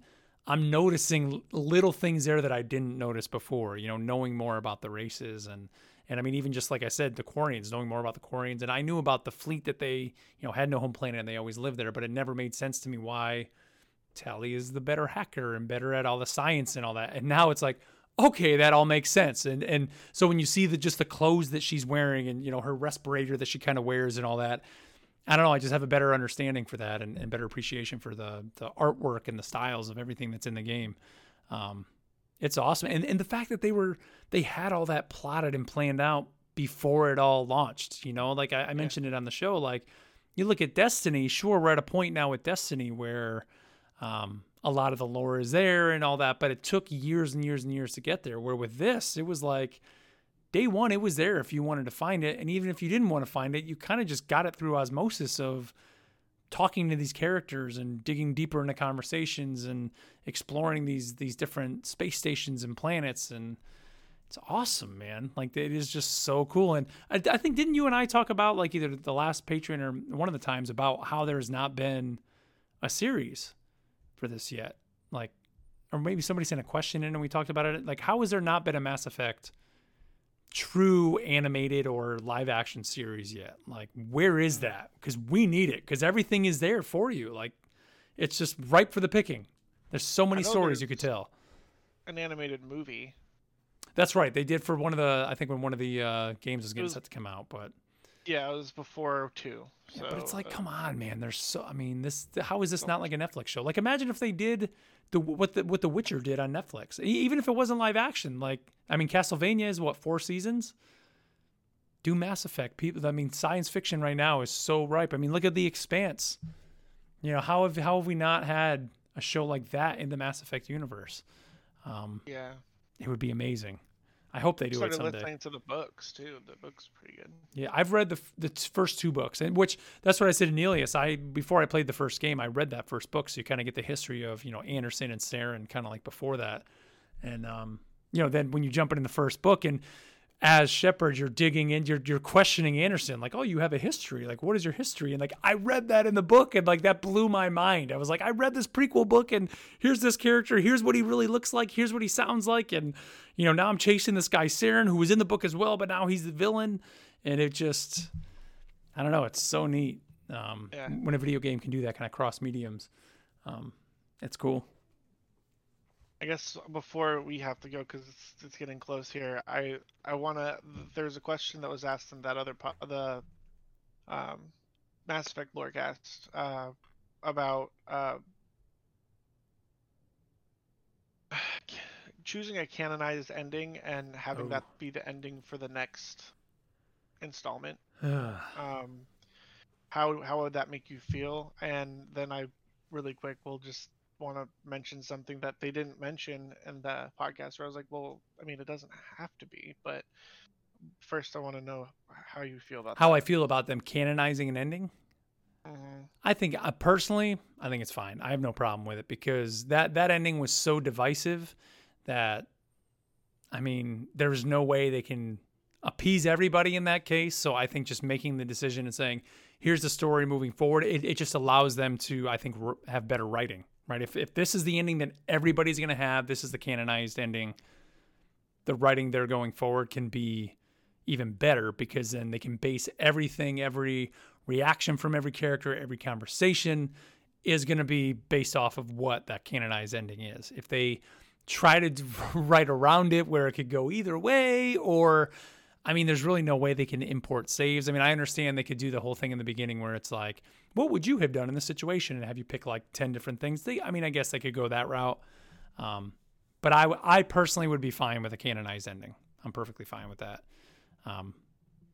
I'm noticing little things there that I didn't notice before, you know, knowing more about the races and and I mean, even just like I said, the Quarians, knowing more about the Quarians, and I knew about the fleet that they, you know, had no home planet and they always lived there, but it never made sense to me why Tali is the better hacker and better at all the science and all that. And now it's like, okay, that all makes sense. And and so when you see the just the clothes that she's wearing and you know her respirator that she kind of wears and all that, I don't know. I just have a better understanding for that and, and better appreciation for the the artwork and the styles of everything that's in the game. Um, it's awesome. And and the fact that they were they had all that plotted and planned out before it all launched, you know, like I, I mentioned yeah. it on the show, like you look at Destiny, sure, we're at a point now with Destiny where um, a lot of the lore is there and all that, but it took years and years and years to get there. Where with this, it was like day one, it was there if you wanted to find it. And even if you didn't want to find it, you kind of just got it through osmosis of talking to these characters and digging deeper into conversations and exploring these these different space stations and planets and it's awesome man like it is just so cool and I, I, think didn't you and i talk about like either the last patreon or one of the times about how there's not been a series for this yet like or maybe somebody sent a question in and we talked about it like how has there not been a mass effect true animated or live action series yet. Like, where is that? Because we need it. Because everything is there for you. Like, it's just ripe for the picking. There's so many stories you could tell. An animated movie. That's right. They did for one of the. I think when one of the uh, games was getting was, set to come out, but. Yeah, it was before two. So, yeah, but it's like, uh, come on, man. There's so. I mean, this. How is this not like a Netflix show? Like, imagine if they did the what the what The Witcher did on Netflix. Even if it wasn't live action, like I mean, Castlevania is what four seasons. Do Mass Effect. People, I mean, science fiction right now is so ripe. I mean, look at The Expanse. You know how have how have we not had a show like that in the Mass Effect universe? Um, yeah, it would be amazing. I hope they do started it someday. listening to the books too. The books pretty good. Yeah, I've read the the first two books, and which that's what I said to Nelius. I before I played the first game, I read that first book, so you kind of get the history of you know Anderson and Saren, kind of like before that, and um, you know then when you jump in the first book and as Shepard, you're digging in, you're you're questioning Anderson, like, oh, you have a history. Like, what is your history? And like, I read that in the book, and like that blew my mind. I was like, I read this prequel book, and here's this character, here's what he really looks like, here's what he sounds like, and you know, now I'm chasing this guy Saren, who was in the book as well, but now he's the villain, and it just, I don't know, it's so neat. Um, yeah. when a video game can do that kind of cross mediums, um, it's cool. I guess before we have to go because it's, it's getting close here, I I want to. There's a question that was asked in that other po- the um, Mass Effect lorecast uh, about uh, choosing a canonized ending and having oh. that be the ending for the next installment. um, how how would that make you feel? And then I really quick will just want to mention something that they didn't mention in the podcast where I was like, well, I mean, it doesn't have to be, but first I want to know how you feel about how that. I feel about them canonizing an ending. Mm-hmm. I think uh, personally, I think it's fine. I have no problem with it because that that ending was so divisive that I mean, there's no way they can appease everybody in that case. So I think just making the decision and saying, here's the story moving forward, it, it just allows them to, I think, have better writing, right? If, if this is the ending that everybody's going to have, this is the canonized ending, the writing they're going forward can be even better because then they can base everything, every reaction from every character, every conversation is going to be based off of what that canonized ending is. If they try to write around it where it could go either way or I mean, there's really no way they can import saves. I mean, I understand they could do the whole thing in the beginning where it's like, what would you have done in this situation? And have you pick like 10 different things. They, I mean, I guess they could go that route. Um, but I, I personally would be fine with a canonized ending. I'm perfectly fine with that. Um,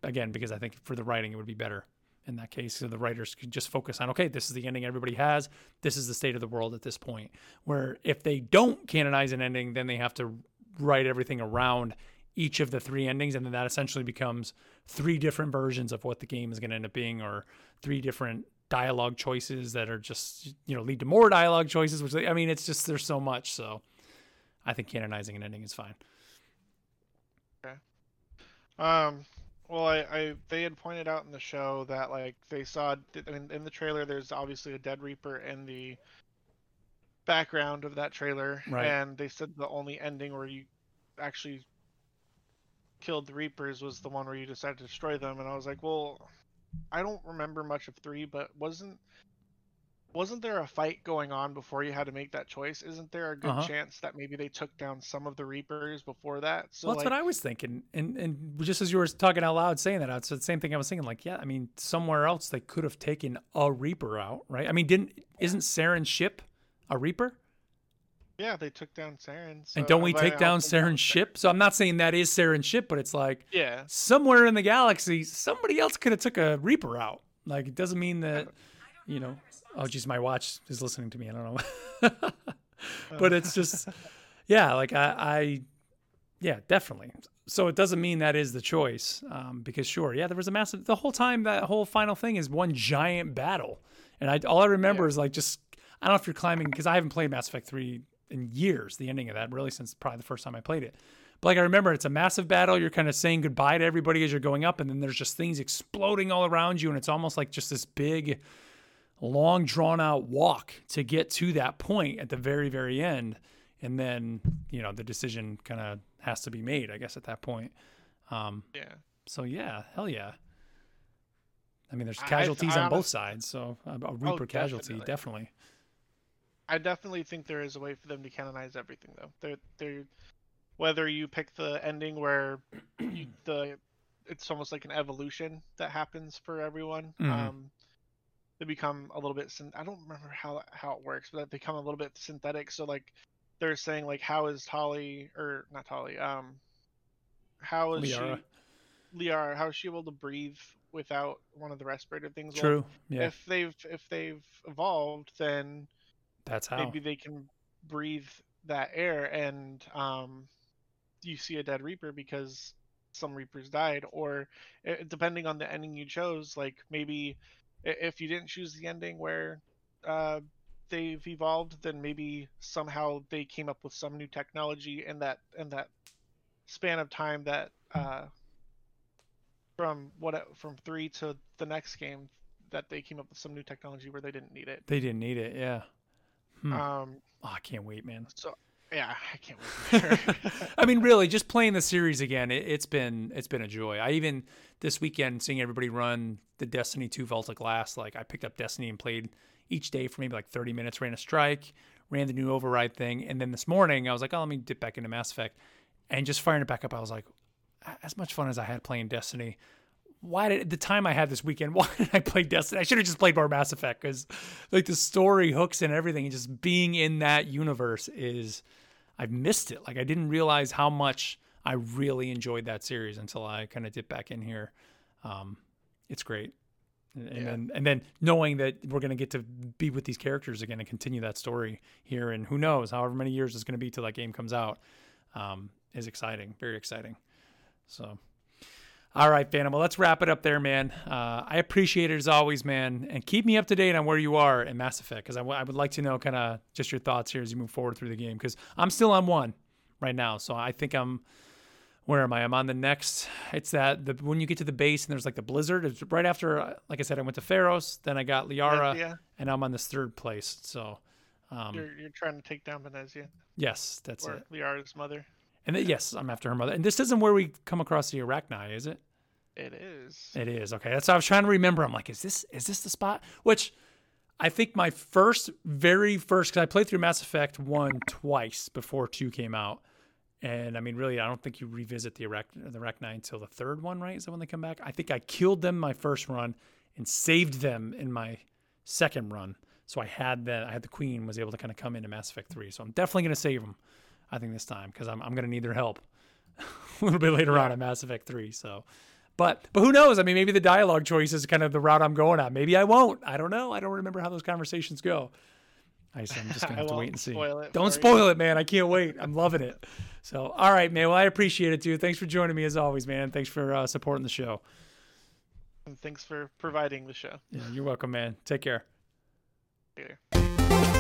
again, because I think for the writing, it would be better in that case. So the writers could just focus on, okay, this is the ending everybody has. This is the state of the world at this point. Where if they don't canonize an ending, then they have to write everything around each of the three endings, and then that essentially becomes three different versions of what the game is going to end up being, or three different dialogue choices that are just you know lead to more dialogue choices. Which I mean, it's just there's so much. So I think canonizing an ending is fine. Okay. Um. Well, I, I they had pointed out in the show that like they saw in, in the trailer. There's obviously a dead reaper in the background of that trailer, right. and they said the only ending where you actually killed the Reapers was the one where you decided to destroy them, and I was like, well, I don't remember much of three, but wasn't wasn't there a fight going on before you had to make that choice? Isn't there a good uh-huh. chance that maybe they took down some of the Reapers before that? So well, that's like, what I was thinking, and and just as you were talking out loud saying that, it's the same thing I was thinking. Like, yeah, I mean, somewhere else they could have taken a Reaper out, right? I mean, didn't isn't Saren's ship a Reaper? Yeah, they took down Saren. So and don't we take down Saren's ship? So I'm not saying that is Saren's ship, but it's like yeah, somewhere in the galaxy, somebody else could have took a Reaper out. Like it doesn't mean that, you know. Oh, geez, my watch is listening to me. I don't know. but it's just, yeah, like I, I, yeah, definitely. So it doesn't mean that is the choice, um, because sure, yeah, there was a massive. The whole time that whole final thing is one giant battle, and I all I remember yeah. is like just I don't know if you're climbing because I haven't played Mass Effect three in years, the ending of that, really since probably the first time I played it. But like I remember, it's a massive battle. You're kind of saying goodbye to everybody as you're going up, and then there's just things exploding all around you, and it's almost like just this big, long drawn out walk to get to that point at the very, very end. And then, you know, the decision kind of has to be made, I guess, at that point. Um, yeah. So yeah, hell yeah. I mean, there's casualties I, I on both sides, so a, a Reaper oh, casualty, definitely. definitely. I definitely think there is a way for them to canonize everything, though. They're, they're whether you pick the ending where you, the it's almost like an evolution that happens for everyone. Mm-hmm. Um, they become a little bit. I don't remember how how it works, but they become a little bit synthetic. So like they're saying like how is Tali or not Tali? Um, how is Liara. she? Liara, how is she able to breathe without one of the respirator things? True. Well, yeah. If they've if they've evolved, then that's how. Maybe they can breathe that air and um, you see a dead Reaper because some Reapers died, or depending on the ending you chose, like maybe if you didn't choose the ending where uh, they've evolved, then maybe somehow they came up with some new technology in that in that span of time that uh, from what from three to the next game that they came up with some new technology where they didn't need it. They didn't need it, yeah. Hmm. Um, oh, I can't wait, man. So yeah, I can't wait. I mean, really, just playing the series again, it, has been it's been a joy. I even this weekend seeing everybody run the Destiny 2 Vault of Glass. Like I picked up Destiny and played each day for maybe like 30 minutes. Ran a strike, ran the new override thing, and then this morning I was like, oh, let me dip back into Mass Effect, and just firing it back up. I was like, as much fun as I had playing Destiny, why did the time I had this weekend? Why did I play Destiny? I should have just played more Mass Effect because like the story hooks and everything, and just being in that universe is I've missed it. Like I didn't realize how much I really enjoyed that series until I kind of dipped back in here. Um, it's great. And, yeah. then and then knowing that we're gonna get to be with these characters again and continue that story here, and who knows, however many years it's gonna be till that game comes out, um, is exciting, very exciting. So all right, Phantom. Well, let's wrap it up there, man. Uh, I appreciate it as always, man. And keep me up to date on where you are in Mass Effect because I, w- I would like to know kind of just your thoughts here as you move forward through the game because I'm still on one right now. So I think I'm where am I? I'm on the next. It's that the when you get to the base and there's like the blizzard. It's right after, uh, like I said, I went to Feros, then I got Liara, yeah. and I'm on this third place. So, um, You're you're trying to take down Benezia yes, that's or it. Liara's mother. And yes, I'm after her mother. And this isn't where we come across the Arachni, is it? It is. It is okay. That's what I was trying to remember. I'm like, is this is this the spot? Which I think my first, very first, because I played through Mass Effect one twice before two came out, and I mean, really, I don't think you revisit the Iraq the Arachni until the third one, right? Is that when they come back? I think I killed them my first run and saved them in my second run. So I had that. I had the Queen was able to kind of come into Mass Effect three. So I'm definitely gonna save them. I think this time because I'm I'm gonna need their help a little bit later on in Mass Effect three. So. But but who knows? I mean, maybe the dialogue choice is kind of the route I'm going on. Maybe I won't. I don't know. I don't remember how those conversations go. I am just gonna have to wait and see. spoil Don't for you. spoil it, man. I can't wait. I'm loving it. So all right, man. Well, I appreciate it, dude. Thanks for joining me as always, man. Thanks for uh, supporting the show. And thanks for providing the show. Yeah, you're welcome, man. Take care. Later.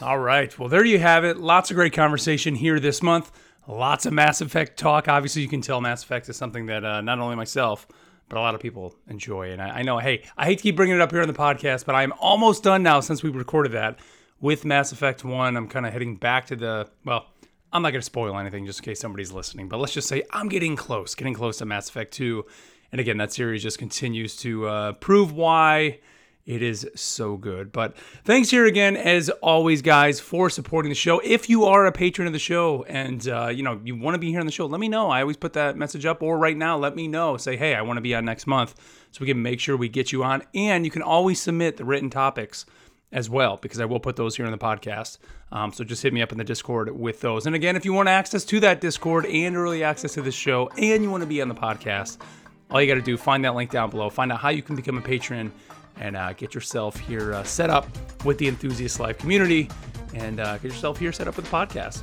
All right. Well, there you have it. Lots of great conversation here this month. Lots of Mass Effect talk. Obviously, you can tell Mass Effect is something that uh, not only myself, but a lot of people enjoy. And I, I know, hey, I hate to keep bringing it up here on the podcast, but I'm almost done now since we recorded that with Mass Effect 1. I'm kind of heading back to the, well, I'm not going to spoil anything just in case somebody's listening, but let's just say I'm getting close, getting close to Mass Effect 2. And again, that series just continues to uh, prove why it is so good. But thanks here again, as always, guys, for supporting the show. If you are a patron of the show and uh, you know you want to be here on the show, let me know. I always put that message up, or right now, let me know. Say, hey, I want to be on next month, so we can make sure we get you on. And you can always submit the written topics as well, because I will put those here in the podcast. Um, so just hit me up in the Discord with those. And again, if you want access to that Discord and early access to this show, and you want to be on the podcast, all you got to do find that link down below. Find out how you can become a patron and uh, get yourself here uh, set up with the Enthusiast Life community and uh, get yourself here set up with the podcast.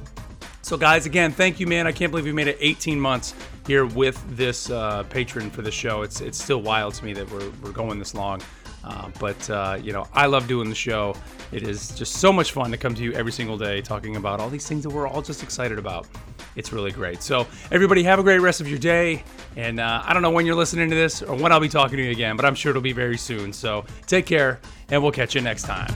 So, guys, again, thank you, man. I can't believe we made it 18 months here with this uh, patron for the show. It's it's still wild to me that we're, we're going this long. Uh, but, uh, you know, I love doing the show. It is just so much fun to come to you every single day talking about all these things that we're all just excited about. It's really great. So, everybody, have a great rest of your day. And uh, I don't know when you're listening to this or when I'll be talking to you again, but I'm sure it'll be very soon. So, take care, and we'll catch you next time.